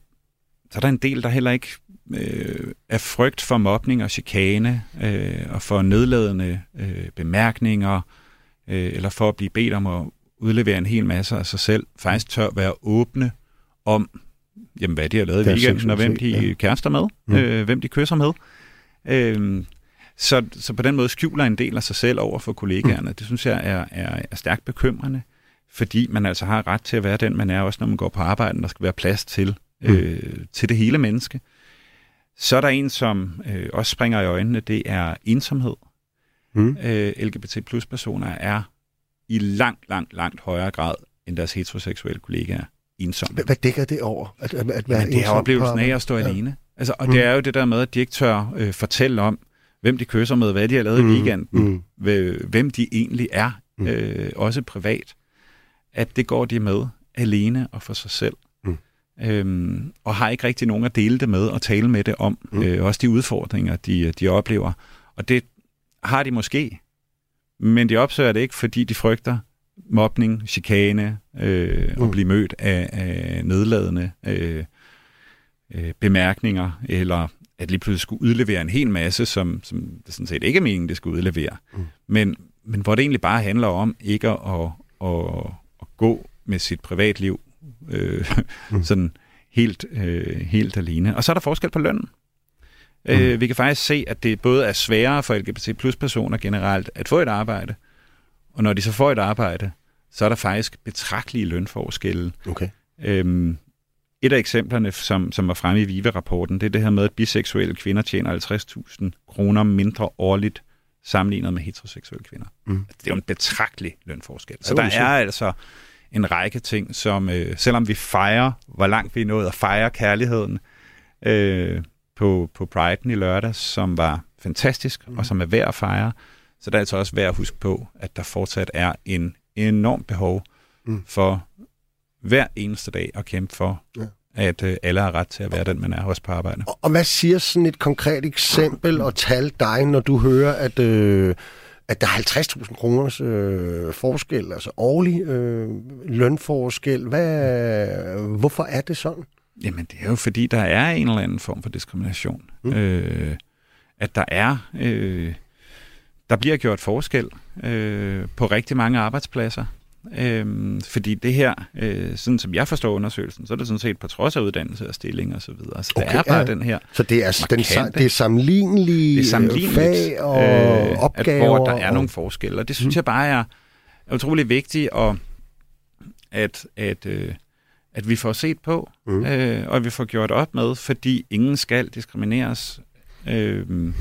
S3: så er der en del, der heller ikke øh, af frygt for mobning og chikane øh, og for nedladende øh, bemærkninger øh, eller for at blive bedt om at udlevere en hel masse af sig selv, faktisk tør være åbne om, jamen, hvad de har lavet i weekenden, og hvem de ja. kærester med, mm. øh, hvem de kysser med. Øh, så, så på den måde skjuler en del af sig selv over for kollegaerne. Mm. Det synes jeg er, er, er stærkt bekymrende, fordi man altså har ret til at være den, man er, også når man går på arbejde. Der skal være plads til, mm. øh, til det hele menneske. Så er der en, som øh, også springer i øjnene, det er ensomhed. Mm. Øh, LGBT plus personer er i langt, langt, langt højere grad end deres heteroseksuelle kollegaer ensomme.
S1: Hvad, dækker det over? At, at,
S3: at være det er oplevelsen af at stå ja. alene. Altså, og mm. det er jo det der med, at de ikke tør øh, fortælle om, hvem de kysser med, hvad de har lavet mm. i weekenden, mm. hvem de egentlig er, mm. øh, også privat. At det går de med alene og for sig selv øhm, og har ikke rigtig nogen at dele det med og tale med det om. Mm. Øh, også de udfordringer, de, de oplever. Og det har de måske, men de opsøger det ikke, fordi de frygter mobning, chikane øh, mm. og blive mødt af, af nedladende øh, øh, bemærkninger, eller at lige pludselig skulle udlevere en hel masse, som, som det sådan set ikke er meningen, det skulle udlevere. Mm. Men, men hvor det egentlig bare handler om ikke at, at, at, at gå med sit privatliv øh, mm. sådan helt, øh, helt alene. Og så er der forskel på lønnen. Mm. Øh, vi kan faktisk se, at det både er sværere for LGBT plus personer generelt at få et arbejde, og når de så får et arbejde, så er der faktisk betragtelige lønforskelle.
S1: Okay.
S3: Øhm, et af eksemplerne, som, som var fremme i VIVE-rapporten, det er det her med, at biseksuelle kvinder tjener 50.000 kroner mindre årligt sammenlignet med heteroseksuelle kvinder. Mm. Det er jo en betragtelig lønforskel. Så der er altså en række ting, som øh, selvom vi fejrer, hvor langt vi er nået at fejre kærligheden øh, på, på Pride'en i lørdag, som var fantastisk, mm. og som er værd at fejre, så det er altså også værd at huske på, at der fortsat er en enorm behov mm. for hver eneste dag at kæmpe for, ja. at øh, alle har ret til at være den, man er også på arbejde.
S1: Og, og hvad siger sådan et konkret eksempel og tal dig, når du hører, at... Øh at der er 50.000 kroners øh, forskel, altså årlig øh, lønforskel. Hvad, hvorfor er det sådan?
S3: Jamen, det er jo fordi, der er en eller anden form for diskrimination. Mm. Øh, at der er... Øh, der bliver gjort forskel øh, på rigtig mange arbejdspladser. Øhm, fordi det her, øh, sådan som jeg forstår undersøgelsen, så er det sådan set på trods af uddannelse og stilling og så videre. Så okay, der er bare ja. den her
S1: Så det er, den, det er sammenlignelige det er sammenligneligt, fag og øh, opgaver?
S3: At, hvor der er og... nogle forskelle, og det synes mm. jeg bare er, er utrolig vigtigt, og at, at, øh, at vi får set på, mm. øh, og at vi får gjort op med, fordi ingen skal diskrimineres øh,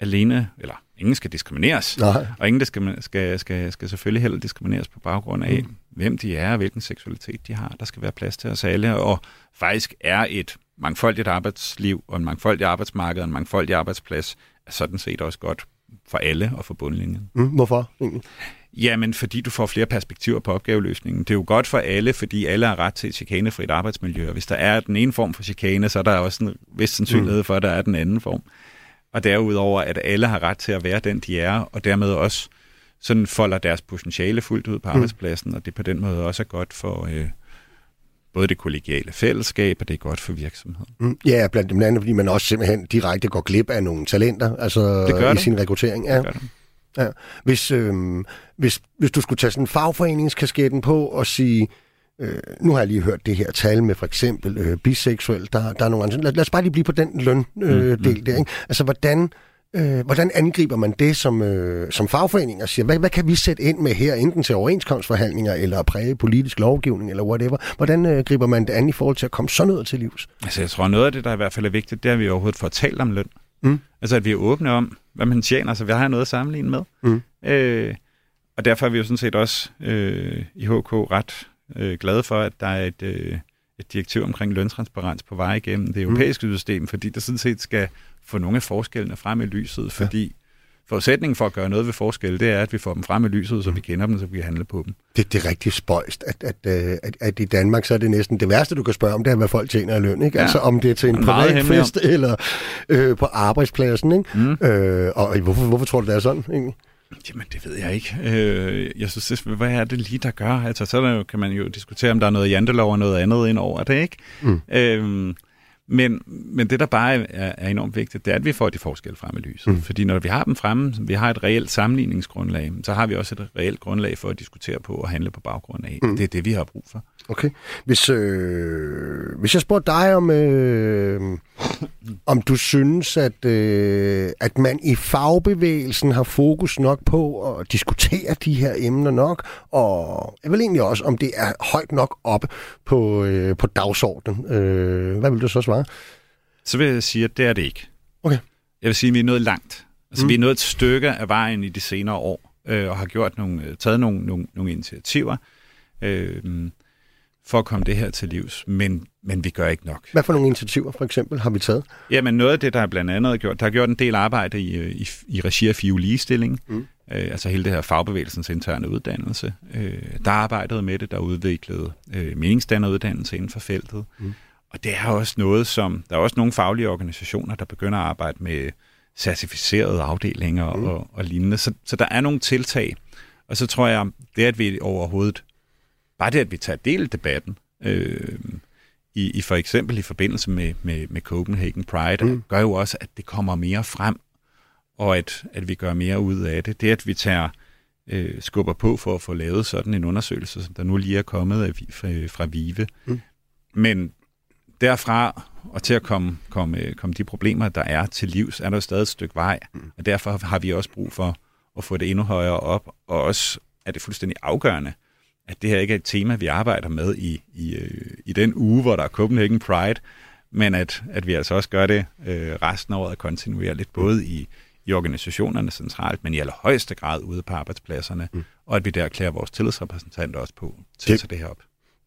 S3: alene, eller ingen skal diskrimineres, Nej. og ingen skal, skal, skal, skal selvfølgelig heller diskrimineres på baggrund af, mm. hvem de er og hvilken seksualitet de har. Der skal være plads til os alle, og faktisk er et mangfoldigt arbejdsliv og en mangfoldig arbejdsmarked og en mangfoldig arbejdsplads er sådan set også godt for alle og for bundlinjen.
S1: Mm, hvorfor egentlig?
S3: Jamen, fordi du får flere perspektiver på opgaveløsningen. Det er jo godt for alle, fordi alle har ret til et chikanefrit arbejdsmiljø, og hvis der er den ene form for chikane, så er der også en vis sandsynlighed mm. for, at der er den anden form og derudover, at alle har ret til at være den, de er, og dermed også sådan folder deres potentiale fuldt ud på arbejdspladsen, mm. og det på den måde også er godt for øh, både det kollegiale fællesskab, og det er godt for virksomheden.
S1: Mm, ja, blandt andet, fordi man også simpelthen direkte går glip af nogle talenter altså
S3: det gør
S1: i
S3: det.
S1: sin rekruttering. Ja.
S3: Det gør det.
S1: Ja. Hvis, øh, hvis, hvis du skulle tage sådan fagforeningskasketten på og sige, øh, nu har jeg lige hørt det her tal med for eksempel øh, biseksuel, der, der er nogle andre. Lad, lad os bare lige blive på den løndel øh,
S3: Mm,
S1: del
S3: mm,
S1: der. Ikke? Altså, hvordan, øh, hvordan angriber man det som, øh, som fagforening og siger, hvad, hvad kan vi sætte ind med her, enten til overenskomstforhandlinger eller præge politisk lovgivning eller whatever? Hvordan øh, griber man det an i forhold til at komme sådan noget til livs?
S3: Altså, jeg tror, noget af det, der i hvert fald er vigtigt, det er, at vi overhovedet får talt om løn.
S1: Mm.
S3: Altså, at vi er åbne om, hvad man tjener, så vi har noget at sammenligne med.
S1: Mm.
S3: Øh, og derfor er vi jo sådan set også øh, i HK ret øh, glade for, at der er et, øh, et direktiv omkring løntransparens på vej igennem det europæiske mm. system, fordi det sådan set skal få nogle af forskellene frem i lyset, fordi ja. forudsætningen for at gøre noget ved forskelle, det er, at vi får dem frem i lyset, så vi kender dem, så vi kan handle på dem.
S1: Det, det er rigtig spøjst, at, at, øh, at, at i Danmark, så er det næsten det værste, du kan spørge om, det er, hvad folk tjener i løn. Ikke?
S3: Ja.
S1: Altså om det er til en privat fest <laughs> eller øh, på arbejdspladsen. Ikke?
S3: Mm.
S1: Øh, og hvorfor, hvorfor tror du, det er sådan? Egentlig?
S3: Jamen, det ved jeg ikke. Øh, jeg synes, det, hvad er det lige, der gør? Altså, så er der kan man jo diskutere, om der er noget jantelov og noget andet ind over det, ikke?
S1: Mm.
S3: Øh, men, men det, der bare er, er enormt vigtigt, det er, at vi får de forskelle frem i lyset.
S1: Mm.
S3: Fordi når vi har dem fremme, vi har et reelt sammenligningsgrundlag, så har vi også et reelt grundlag for at diskutere på og handle på baggrund af.
S1: Mm.
S3: Det er det, vi har brug for.
S1: Okay. Hvis, øh, hvis jeg spurgte dig om, øh, om du synes, at, øh, at man i fagbevægelsen har fokus nok på at diskutere de her emner nok, og jeg vil egentlig også, om det er højt nok op på, øh, på dagsordenen. Øh, hvad vil du så svare?
S3: Så vil jeg sige, at det er det ikke.
S1: Okay.
S3: Jeg vil sige, at vi er nået langt. Altså,
S1: Mm.
S3: mm. vi er nået et stykke af vejen i de senere år, øh, og har gjort nogle, øh, taget nogle, nogle, nogle initiativer øh, for at komme det her til livs. Men, men vi gør ikke nok.
S1: Hvad for nogle initiativer, for eksempel, har vi taget?
S3: Jamen noget af det, der er blandt andet er gjort, der er gjort en del arbejde i, øh, i, i regi af FIU Ligestilling,
S1: Mm.
S3: øh, altså hele det her fagbevægelsens interne uddannelse. Øh, der arbejdede med det, der udviklede øh, meningsdanneruddannelse inden for feltet.
S1: Mm.
S3: Og det er også noget, som, der er også nogle faglige organisationer, der begynder at arbejde med certificerede afdelinger
S1: mm.
S3: og, og lignende. Så, så der er nogle tiltag. Og så tror jeg, det at vi overhovedet, bare det at vi tager del i debatten, øh, i, i for eksempel i forbindelse med, med, med Copenhagen Pride,
S1: Mm.
S3: gør jo også, at det kommer mere frem, og at, at vi gør mere ud af det. Det, at vi tager øh, skubber på for at få lavet sådan en undersøgelse, som der nu lige er kommet af, fra, fra Vive.
S1: Mm.
S3: Men derfra og til at komme, komme, komme de problemer, der er til livs, er der jo stadig et stykke vej.
S1: Mm.
S3: Og derfor har vi også brug for at få det endnu højere op, og også er det fuldstændig afgørende, at det her ikke er et tema, vi arbejder med i, i, øh, i den uge, hvor der er Copenhagen Pride, men at, at vi altså også gør det øh, resten af året kontinuerligt, både i, i organisationerne centralt, men i allerhøjeste grad ude på arbejdspladserne,
S1: Mm.
S3: og at vi der klæder vores tillidsrepræsentanter også på til
S1: Det-
S3: det her op.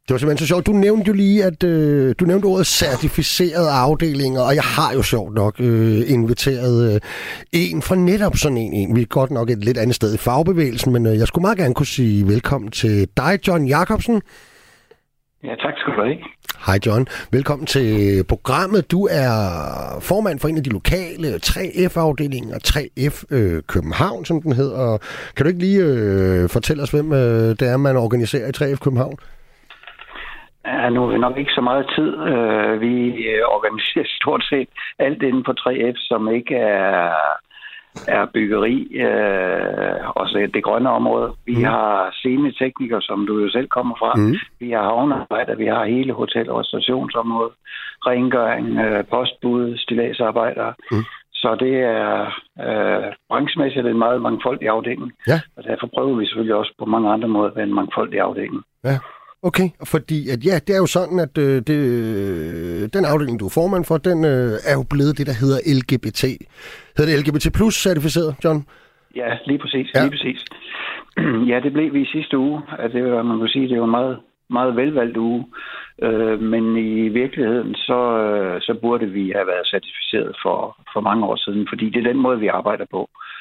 S1: Det var simpelthen så sjovt. Du nævnte jo lige, at øh, du nævnte ordet certificerede afdelinger, og jeg har jo sjovt nok øh, inviteret øh, en fra netop sådan en, en. Vi er godt nok et lidt andet sted i fagbevægelsen, men øh, jeg skulle meget gerne kunne sige velkommen til dig, John Jacobsen.
S4: Ja, tak skal du have.
S1: Hej John. Velkommen til programmet. Du er formand for en af de lokale 3F-afdelinger, 3F øh, København, som den hedder. Kan du ikke lige øh, fortælle os, hvem øh, det er, man organiserer i 3F København?
S4: Ja, nu har vi nok ikke så meget tid. Øh, Vi øh, organiserer <laughs> stort set alt inden for 3F, som ikke er, er byggeri, øh, og så det grønne område. Vi
S1: Mm.
S4: har sceneteknikere, som du jo selv kommer fra.
S1: Mm.
S4: Vi har havnearbejder, vi har hele hotel- og restaurationsområdet, rengøring, øh, postbud, stilladsarbejdere.
S1: Mm.
S4: Så det er øh, branchemæssigt en meget mangfoldig afdeling.
S1: Ja.
S4: Og derfor prøver vi selvfølgelig også på mange andre måder at være en mangfoldig afdeling.
S1: Okay, fordi at, ja, det er jo sådan, at øh, det, øh, den afdeling, du er formand for, den øh, er jo blevet det, der hedder LGBT. Hedder det LGBT plus certificeret, John?
S4: Ja, lige præcis.
S1: Ja.
S4: Lige præcis. <clears throat> ja, det blev vi i sidste uge. Altså, det var, man kan sige, det var en meget, meget velvalgt uge. Øh, men i virkeligheden, så, øh, så burde vi have været certificeret for, for mange år siden, fordi det er den måde, vi arbejder på. Øh,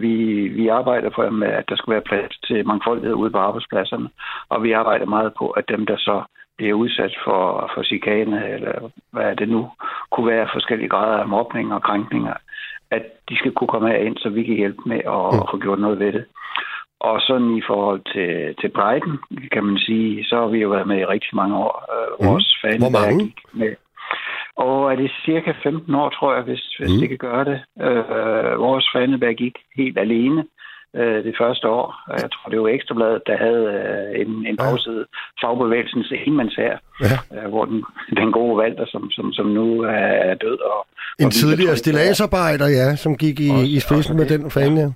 S4: vi, vi arbejder for, med, at der skal være plads til mangfoldighed ude på arbejdspladserne, og vi arbejder meget på, at dem, der så bliver udsat for, for chikane, eller hvad det nu kunne være forskellige grader af mobning og krænkninger, at de skal kunne komme ind, så vi kan hjælpe med at, mm. få gjort noget ved det. Og sådan i forhold til, til Brighton, kan man sige, så har vi jo været med i rigtig mange år. Øh, vores
S1: mm. Hvor mange?
S4: Med. Og er det cirka 15 år, tror jeg, hvis, hvis mm. det kan gøre det. Øh, vores fanebær gik helt alene øh, det første år. Jeg tror, det var Ekstrabladet, der havde øh, en, en bagside fagbevægelsens enmandsær, ja. øh, hvor den, den gode Valter, som, som, som nu er død. Og,
S1: en og tidligere stilladsarbejder, ja, som gik i, også, i spidsen med den fan, ja.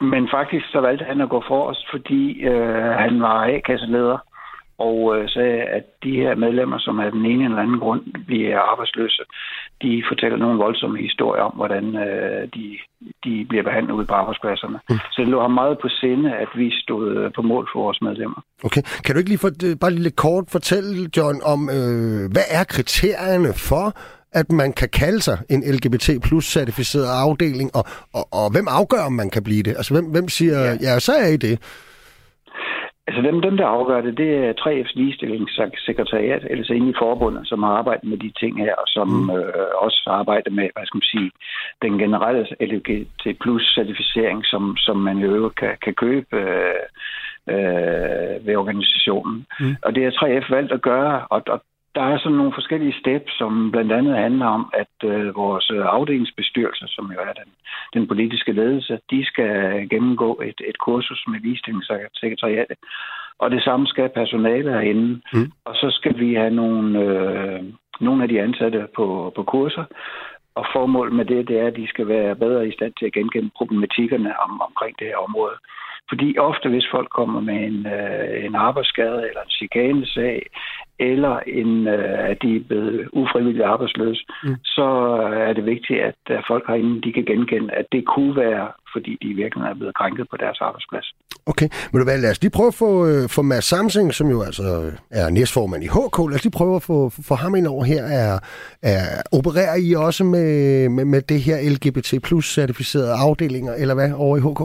S4: Men faktisk så valgte han at gå for os, fordi øh, han var A-kasseleder og øh, sagde, at de her medlemmer, som af den ene eller anden grund bliver arbejdsløse, de fortæller nogle voldsomme historier om, hvordan øh, de, de bliver behandlet ude på arbejdspladserne. Mm. Så det lå ham meget på sinde, at vi stod øh, på mål for vores medlemmer.
S1: Okay. Kan du ikke lige for, bare lige lidt kort fortælle, John, om øh, hvad er kriterierne for, at man kan kalde sig en LGBT plus certificeret afdeling, og, og, og hvem afgør, om man kan blive det? Altså, hvem, hvem siger, ja, ja så er I det?
S4: Altså dem, dem der afgør det, det er 3F's ligestillingssekretariat, altså inde i forbundet, som har arbejdet med de ting her, og som mm. øh, også har arbejdet med, hvad skal man sige, den generelle LGBT plus certificering, som, som man jo kan, kan købe øh, øh, ved organisationen. Mm. Og det har 3F valgt at gøre, og, og der er sådan nogle forskellige steps, som blandt andet handler om, at øh, vores afdelingsbestyrelse, som jo er den, den politiske ledelse, de skal gennemgå et, et kursus med ligestillingssekretariat. Og det samme skal personale herinde. Mm. Og så skal vi have nogle, øh, nogle af de ansatte på, på kurser. Og formålet med det, det er, at de skal være bedre i stand til at genkende problematikkerne om, omkring det her område. Fordi ofte, hvis folk kommer med en, øh, en arbejdsskade eller en chikanesag, eller en, øh, at de er blevet ufrivilligt arbejdsløse, mm. så er det vigtigt, at folk herinde de kan genkende, at det kunne være, fordi de virkelig er blevet krænket på deres arbejdsplads.
S1: Okay, men du hvad, lad os lige prøve at få, øh, få Mads Samsing, som jo altså er næstformand i HK, lad os lige prøve at få, få ham ind over her. Er, er, opererer I også med, med, med det her LGBT plus certificerede afdelinger, eller hvad, over i HK?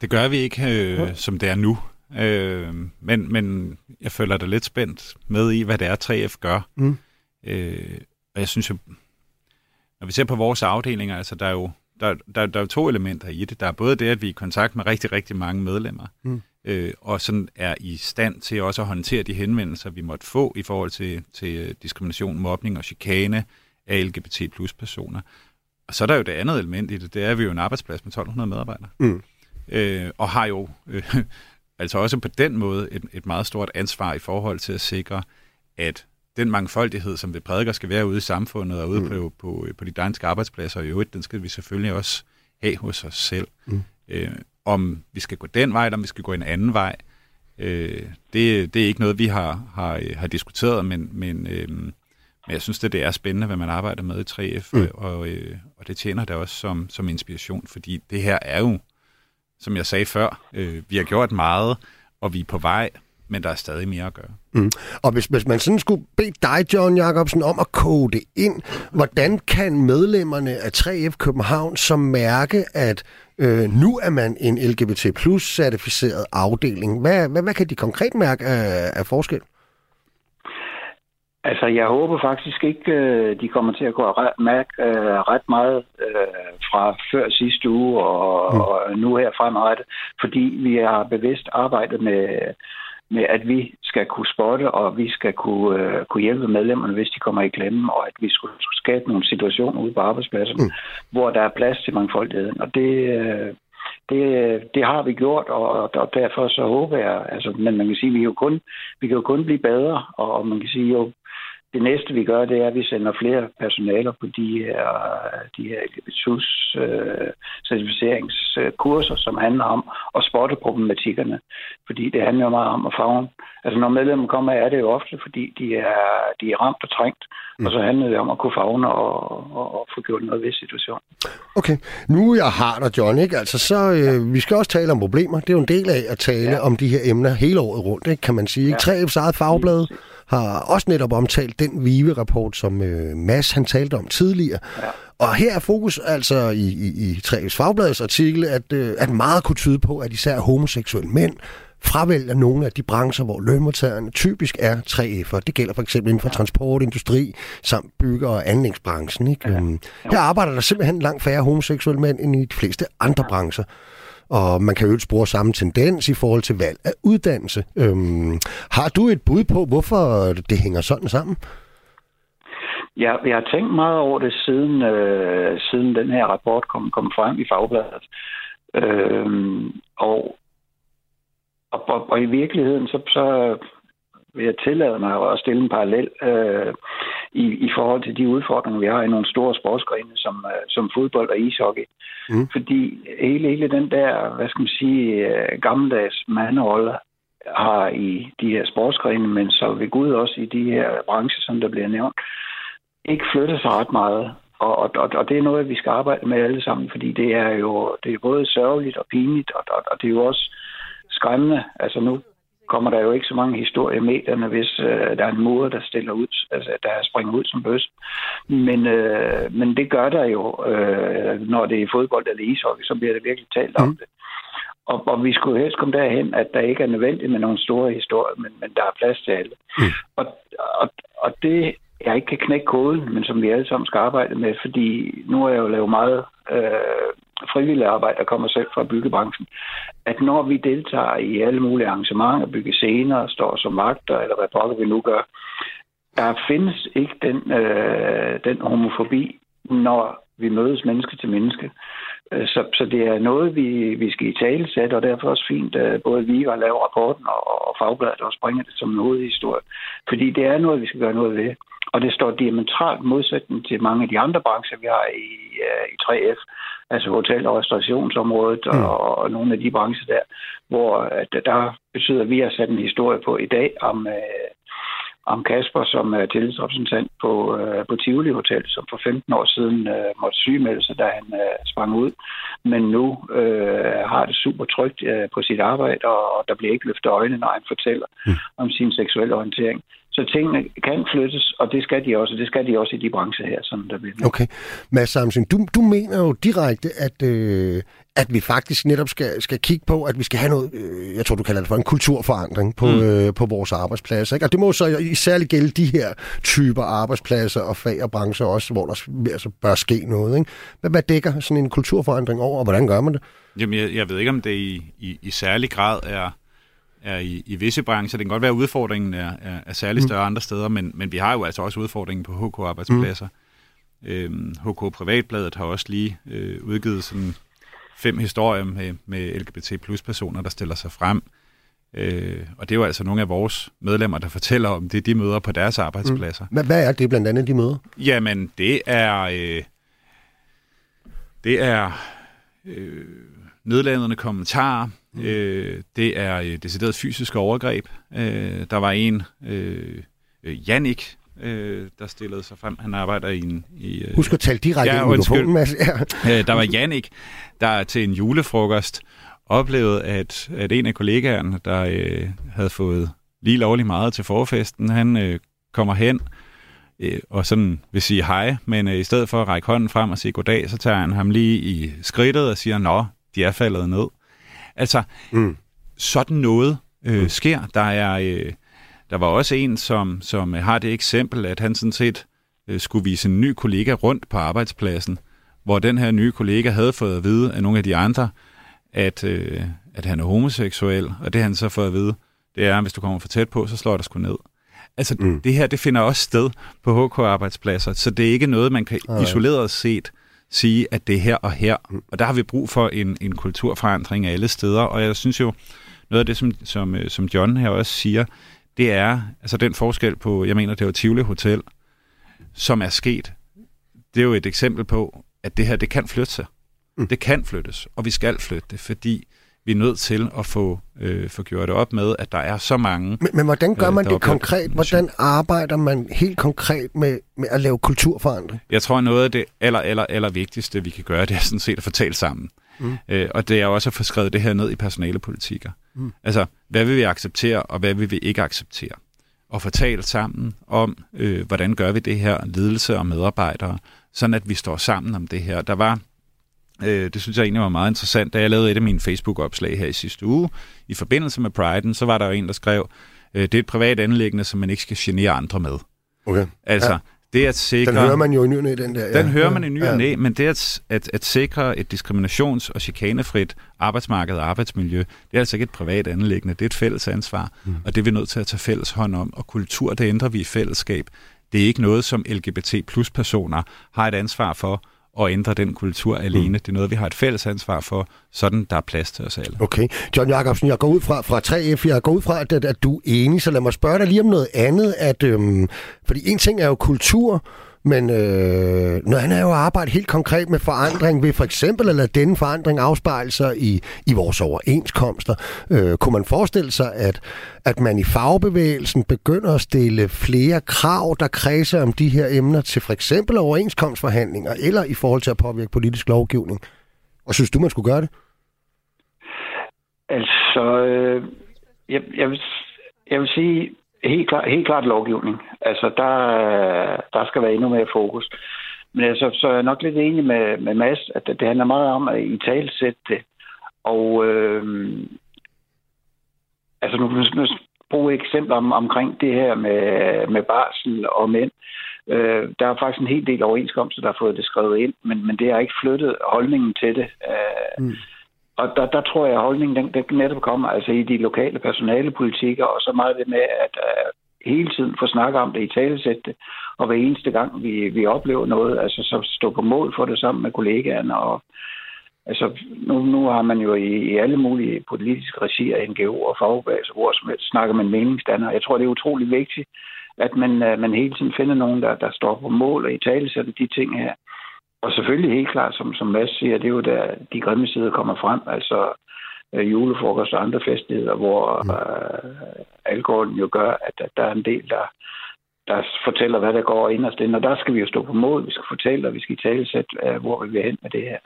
S3: Det gør vi ikke, øh, ja. som det er nu. Øh, men, men jeg føler dig lidt spændt med i, hvad det er, 3F gør. Mm. Øh, og jeg synes jo, når vi ser på vores afdelinger, altså der er jo der, der, der er to elementer i det. Der er både det, at vi er i kontakt med rigtig, rigtig mange medlemmer, mm. øh, og sådan er i stand til også at håndtere de henvendelser, vi måtte få i forhold til, til diskrimination, mobning og chikane af LGBT plus personer. Og så er der jo det andet element i det, det er, at vi er jo en arbejdsplads med 1200 medarbejdere. Mm øh, og har jo øh, altså også på den måde et, et meget stort ansvar i forhold til at sikre, at den mangfoldighed, som vi prædiker, skal være ude i samfundet og ude mm. på, på, på de danske arbejdspladser, og i øvrigt, den skal vi selvfølgelig også have hos os selv. Mm. Øh, om vi skal gå den vej, eller om vi skal gå en anden vej, øh, det, det er ikke noget, vi har, har, har diskuteret, men, men, øh, men jeg synes, det, det er spændende, hvad man arbejder med i 3F, mm. og, øh, og det tjener det også som, som inspiration, fordi det her er jo som jeg sagde før, øh, vi har gjort meget, og vi er på vej, men der er stadig mere at gøre.
S1: Mm. Og hvis, hvis man sådan skulle bede dig, John Jacobsen, om at kode det ind, hvordan kan medlemmerne af 3F København så mærke, at øh, nu er man en LGBT plus certificeret afdeling? Hvad, hvad, hvad kan de konkret mærke af, af forskel?
S4: Altså, jeg håber faktisk ikke, øh, de kommer til at gå ret, mærke øh, ret meget øh, fra før sidste uge og, mm. og nu her fremadrettet, fordi vi har bevidst arbejdet med, med, at vi skal kunne spotte, og vi skal kunne, kunne hjælpe medlemmerne, hvis de kommer i klemme, og at vi skulle skabe nogle situationer ude på arbejdspladsen, mm. hvor der er plads til mangfoldigheden. Og det, det, det har vi gjort, og, og derfor så håber jeg, altså, men man kan sige, vi, jo kun, vi kan jo kun blive bedre, og man kan sige jo, det næste, vi gør, det er, at vi sender flere personaler på de her, de her LGBTUS øh, certificeringskurser, som handler om at spotte problematikkerne. Fordi det handler jo meget om at fagne. Altså når medlemmer kommer, er det jo ofte, fordi de er, de er ramt og trængt. Mm. Og så handler det om at kunne fagne og, og, og få gjort noget ved situationen.
S1: Okay, nu jeg har dig, John, ikke? Altså, så, øh, ja. vi skal også tale om problemer. Det er jo en del af at tale ja. om de her emner hele året rundt, ikke? kan man sige. Ikke? Ja. 3F's eget fagblad har også netop omtalt den VIVE-rapport, som øh, Mads han talte om tidligere. Ja. Og her er fokus altså i, i, i 3F's fagbladets artikel, at, øh, at meget kunne tyde på, at især homoseksuelle mænd fravælger nogle af de brancher, hvor lønmodtagerne typisk er 3F'er. Det gælder for eksempel inden for transport, industri, samt bygge- og anlægsbranchen. Ikke? Ja. Her arbejder der simpelthen langt færre homoseksuelle mænd end i de fleste andre brancher. Og man kan jo spore samme tendens i forhold til valg af uddannelse. Øhm, har du et bud på, hvorfor det hænger sådan sammen?
S4: Ja, jeg har tænkt meget over det, siden, øh, siden den her rapport kom, kom frem i Fagbladet. Øhm, og, og, og, og i virkeligheden, så, så vil jeg tillade mig at stille en parallel øh, i, i forhold til de udfordringer, vi har i nogle store sportsgrene, som, øh, som fodbold og ishockey. Mm. Fordi hele, hele den der, hvad skal man sige, øh, gammeldags manderolle har i de her sportsgrene, men så ved Gud også i de her brancher, som der bliver nævnt, ikke flyttet sig ret meget. Og, og, og det er noget, vi skal arbejde med alle sammen, fordi det er jo det er både sørgeligt og pinligt, og, og, og det er jo også skræmmende. Altså nu kommer der jo ikke så mange historier i medierne, hvis øh, der er en mor, der stiller ud, altså der springer ud som bøs. Men, øh, men det gør der jo, øh, når det er fodbold eller ishockey, så bliver det virkelig talt om mm. det. Og, og vi skulle helst komme derhen, at der ikke er nødvendigt med nogle store historier, men, men der er plads til alle. Mm. Og, og, og det jeg ikke kan knække koden, men som vi alle sammen skal arbejde med, fordi nu er jeg jo lavet meget øh, frivillige arbejde, der kommer selv fra byggebranchen, at når vi deltager i alle mulige arrangementer, bygge scener, står som magter, eller hvad pokker vi nu gør, der findes ikke den, øh, den homofobi, når vi mødes menneske til menneske. Øh, så, så det er noget, vi, vi skal i tale sætte, og derfor er også fint, at både vi og lave rapporten og, og fagbladet også bringer det som en hovedhistorie. Fordi det er noget, vi skal gøre noget ved. Og det står diametralt modsætning til mange af de andre brancher, vi har i, øh, i 3F, altså hotel- og restaurationsområdet mm. og, og nogle af de brancher der, hvor at, der betyder, at vi har sat en historie på i dag om, uh, om Kasper, som er tillidsrepræsentant på, uh, på Tivoli Hotel, som for 15 år siden uh, måtte sygemelde sig, da han uh, sprang ud, men nu uh, har det super trygt uh, på sit arbejde, og, og der bliver ikke løftet øjne, når han fortæller mm. om sin seksuelle orientering. Så tingene kan flyttes, og det skal de også, og det skal de også i de brancher her, som der bliver.
S1: Okay. Mads Samsen, du, du mener jo direkte, at, øh, at vi faktisk netop skal, skal kigge på, at vi skal have noget, øh, jeg tror du kalder det for en kulturforandring på, mm. øh, på vores arbejdspladser. Ikke? Og det må så i særligt gælde de her typer arbejdspladser og fag og brancher også, hvor der altså, bør ske noget. Ikke? Hvad, hvad dækker sådan en kulturforandring over, og hvordan gør man det?
S3: Jamen, jeg, jeg ved ikke, om det i, i, i særlig grad er er i, i visse brancher. Det kan godt være, at udfordringen er, er, er særlig større mm. andre steder, men, men vi har jo altså også udfordringen på HK-arbejdspladser. Mm. Øhm, HK Privatbladet har også lige øh, udgivet sådan fem historier med, med LGBT plus personer, der stiller sig frem. Øh, og det er jo altså nogle af vores medlemmer, der fortæller om det, de møder på deres arbejdspladser.
S1: Mm. Hvad er det blandt andet, de møder?
S3: Jamen, det er... Øh, det er... Øh, nedladende kommentarer, Mm. Øh, det er øh, decideret fysiske overgreb. Øh, der var en, øh, Jannik, øh, der stillede sig frem. Han arbejder i en... I,
S1: øh, Husk at tale direkte ja, i mikrofonen, Mads.
S3: Ja. øh, der var Jannik, der til en julefrokost oplevede, at, at en af kollegaerne, der øh, havde fået lige lovlig meget til forfesten, han øh, kommer hen øh, og sådan vil sige hej, men øh, i stedet for at række hånden frem og sige goddag, så tager han ham lige i skridtet og siger, nå, de er faldet ned. Altså, mm. sådan noget øh, mm. sker. Der er... Øh, der var også en, som, som har det eksempel, at han sådan set øh, skulle vise en ny kollega rundt på arbejdspladsen, hvor den her nye kollega havde fået at vide af nogle af de andre, at, øh, at han er homoseksuel, og det han så fået at vide, det er, at hvis du kommer for tæt på, så slår jeg dig sgu ned. Altså, mm. det her, det finder også sted på HK-arbejdspladser, så det er ikke noget, man kan isoleret set sige, at det er her og her. Og der har vi brug for en, en kulturforandring af alle steder, og jeg synes jo, noget af det, som, som, øh, som John her også siger, det er altså den forskel på, jeg mener, det var Tivoli Hotel, som er sket. Det er jo et eksempel på, at det her, det kan flytte sig. Mm. Det kan flyttes, og vi skal flytte det, fordi vi er nødt til at få, øh, få gjort det op med, at der er så mange...
S1: Men, men hvordan gør øh, man øh, det konkret? Hvordan arbejder man helt konkret med, med at lave kulturforandring?
S3: Jeg tror, noget af det aller, aller, aller vigtigste, vi kan gøre, det er sådan set at fortælle sammen. Mm. Øh, og det er også at få skrevet det her ned i personalepolitikker. Mm. Altså, hvad vil vi acceptere, og hvad vil vi ikke acceptere? Og fortælle sammen om, øh, hvordan gør vi det her, ledelse og medarbejdere, sådan at vi står sammen om det her. Der var Øh, det synes jeg egentlig var meget interessant. Da jeg lavede et af mine Facebook-opslag her i sidste uge, i forbindelse med Pride'en, så var der jo en, der skrev, øh, det er et privat anlæggende, som man ikke skal genere andre med.
S1: Okay.
S3: Altså,
S1: Ja.
S3: det at sikre...
S1: Den hører man jo i nyerne, den der.
S3: Den hører man i ny
S1: ja.
S3: og næ, men det at, at, at sikre et diskriminations- og chikanefrit arbejdsmarked og arbejdsmiljø, det er altså ikke et privat anlæggende, det er et fælles ansvar, mm. og det er vi nødt til at tage fælles hånd om, og kultur, det ændrer vi i fællesskab. Det er ikke noget, som LGBT plus personer har et ansvar for at ændre den kultur alene. Mm. Det er noget, vi har et fælles ansvar for, sådan der er plads til os alle.
S1: Okay. John Jacobsen, jeg går ud fra, fra 3F, jeg går ud fra, at, at, at du er enig, så lad mig spørge dig lige om noget andet. At, øhm, fordi en ting er jo kultur, men øh, noget andet er jo at arbejde helt konkret med forandring. Ved for eksempel at lade denne forandring afspejle sig i, i vores overenskomster. Øh, kunne man forestille sig, at, at man i fagbevægelsen begynder at stille flere krav, der kredser om de her emner til for eksempel overenskomstforhandlinger, eller i forhold til at påvirke politisk lovgivning? Og synes du, man skulle gøre det?
S4: Altså, øh, jeg, jeg, vil, jeg vil sige helt klart, helt klart lovgivning. Altså, der, der skal være endnu mere fokus. Men altså, så er jeg nok lidt enig med, med Mads, at det, handler meget om at i talsætte det. Og øh, altså, nu kan vi bruge eksempler om, omkring det her med, med barsel og mænd. Øh, der er faktisk en hel del overenskomster, der har fået det skrevet ind, men, men det har ikke flyttet holdningen til det. Øh, mm. Og der, der tror jeg, at holdningen den, den netop kommer altså i de lokale personalepolitikker, og så meget det med at uh, hele tiden få snakke om det i talesætte, og hver eneste gang vi, vi oplever noget, altså så stå på mål for det sammen med kollegaerne. Og, altså, nu, nu har man jo i, i alle mulige politiske regier, NGO'er, og fagbevægelser, hvor som helst snakker man meningsdannere. Jeg tror, det er utrolig vigtigt, at man, uh, man hele tiden finder nogen, der, der står på mål og i talesætter de ting her. Og selvfølgelig helt klart, som, som Mads siger, det er jo der, de grimme sider kommer frem, altså øh, julefrokost og andre festligheder, hvor mm. øh, alkoholen jo gør, at, at der er en del, der, der fortæller, hvad der går inderst ind. Og der skal vi jo stå på mål, vi skal fortælle, og vi skal i talesæt, øh, hvor vi vil hen med det her.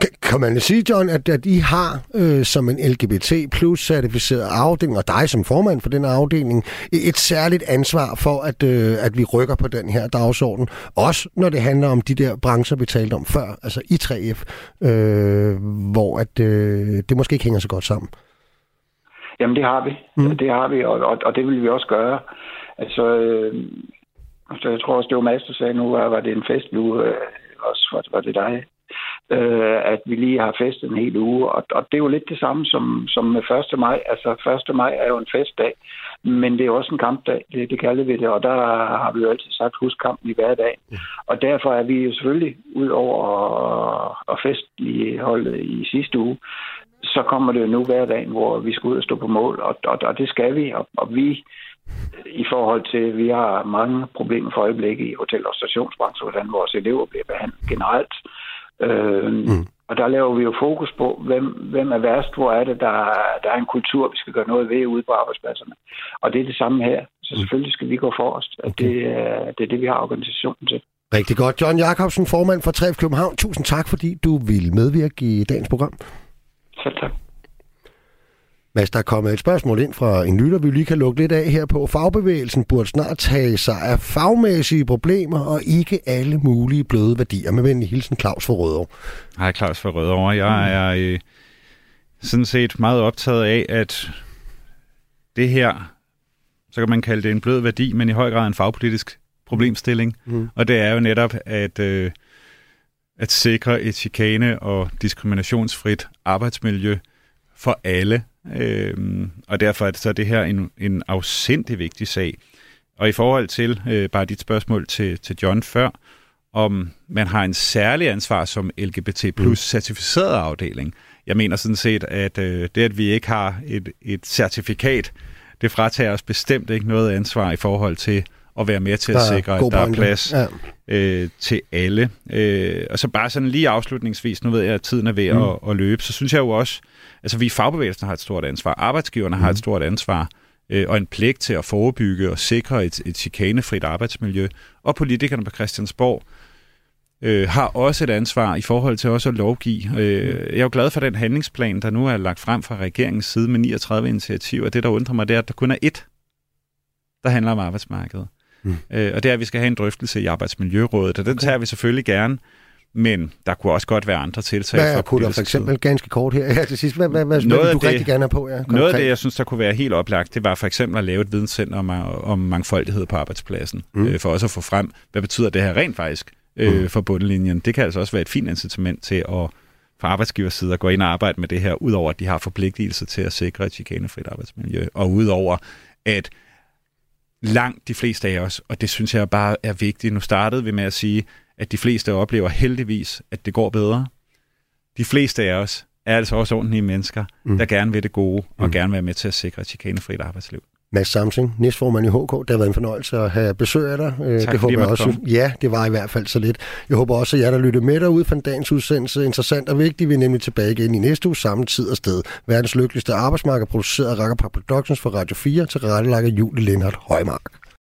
S1: Kan, kan man sige, John, at, at I har øh, som en LGBT plus certificeret afdeling, og dig som formand for den afdeling, et særligt ansvar for, at, øh, at vi rykker på den her dagsorden. Også når det handler om de der brancher, vi talte om før, altså i 3F, øh, hvor at, øh, det måske ikke hænger så godt sammen.
S4: Jamen, det har vi. Mm. Det har vi, og, og, og det vil vi også gøre. Altså, øh, så jeg tror også, det var Mads, der sagde, nu var det en fest nu, øh, også var, var det dig, øh, at vi lige har festet en hel uge. Og, og det er jo lidt det samme som, som med 1. maj. Altså 1. maj er jo en festdag, men det er også en kampdag, det, det kalder vi det. Og der har vi jo altid sagt, husk kampen i hverdag. Mm. Og derfor er vi jo selvfølgelig, ud over at, at festligholde i sidste uge, så kommer det jo nu hverdagen, hvor vi skal ud og stå på mål, og, og, og det skal vi. Og, og vi i forhold til, at vi har mange problemer for øjeblikket i hotel- og stationsbranchen, hvordan vores elever bliver behandlet generelt. Øh, mm. Og der laver vi jo fokus på, hvem, hvem er værst, hvor er det, der, der er en kultur, vi skal gøre noget ved ude på arbejdspladserne. Og det er det samme her. Så selvfølgelig skal vi gå forrest. At
S1: Okay.
S4: det, er- det er det, vi har organisationen til.
S1: Rigtig godt. John Jacobsen, formand for 3F København. Tusind tak, fordi du ville medvirke i dagens program.
S4: Selv tak.
S1: Mads, der er kommet et spørgsmål ind fra en lytter, vi lige kan lukke lidt af her på. Fagbevægelsen burde snart tage sig af fagmæssige problemer og ikke alle mulige bløde værdier. Med venlig hilsen, Claus for Rødovre.
S3: Hej Claus fra Rødovre. Jeg er øh, sådan set meget optaget af, at det her, så kan man kalde det en blød værdi, men i høj grad en fagpolitisk problemstilling.
S1: Mm.
S3: Og det er jo netop at, øh, at sikre et chikane- og diskriminationsfrit arbejdsmiljø for alle. Øhm, og derfor er det så det her en, en afsindig vigtig sag. Og i forhold til øh, bare dit spørgsmål til, til John før, om man har en særlig ansvar som LGBT plus certificeret afdeling. Jeg mener sådan set, at øh, det, at vi ikke har et, et certifikat, det fratager os bestemt ikke noget ansvar i forhold til at være med til at sikre, at der er plads
S1: Ja.
S3: øh, til alle. Øh, og så bare sådan lige afslutningsvis, nu ved jeg, at tiden er ved mm. at, at løbe, så synes jeg jo også, altså vi i fagbevægelsen har et stort ansvar, arbejdsgiverne mm. har et stort ansvar, øh, og en pligt til at forebygge og sikre et, et chikanefrit arbejdsmiljø, og politikerne på Christiansborg øh, har også et ansvar i forhold til også at lovgive. Øh, jeg er jo glad for den handlingsplan, der nu er lagt frem fra regeringens side med 39 initiativer. Det, der undrer mig, det er, at der kun er ét, der handler om arbejdsmarkedet.
S1: Mm.
S3: Øh, og det er, at vi skal have en drøftelse i Arbejdsmiljørådet, og den tager vi selvfølgelig gerne. Men der kunne også godt være andre tiltag.
S1: Hvad kunne der for eksempel ganske kort her, her til sidst? Hvad, hvad, hvad,
S3: Noget
S1: du
S3: det-
S1: rigtig gerne på? Ja,
S3: Noget af det, jeg synes, der kunne være helt oplagt, det var for eksempel at lave et videnscenter om, om mangfoldighed på arbejdspladsen. Mm. Øh, for også at få frem, hvad betyder det her rent faktisk øh, for bundlinjen. Det kan altså også være et fint incitament til at fra arbejdsgivers side at gå ind og arbejde med det her, udover at de har forpligtelse til at sikre et chikanefrit arbejdsmiljø, og udover at langt de fleste af os, og det synes jeg bare er vigtigt. Nu startede vi med at sige, at de fleste oplever heldigvis, at det går bedre. De fleste af os er altså også ordentlige mennesker, mm. der gerne vil det gode, og mm. gerne vil være med til at sikre et chikanefrit arbejdsliv.
S1: Mads Samsing, næstformand i HK. Det har været en fornøjelse at have besøg af dig. Øh,
S3: Tak,
S1: det håber
S3: jeg
S1: også.
S3: komme.
S1: Ja, det var i hvert fald så lidt. Jeg håber også, at jer, der lyttede med derude fra dagens udsendelse, interessant og vigtigt. Vi er nemlig tilbage igen i næste uge, samme tid og sted. Verdens lykkeligste arbejdsmarked, produceret af Rakkerpark Productions for Radio 4 til rettelagt af Julie Lindhardt Højmark.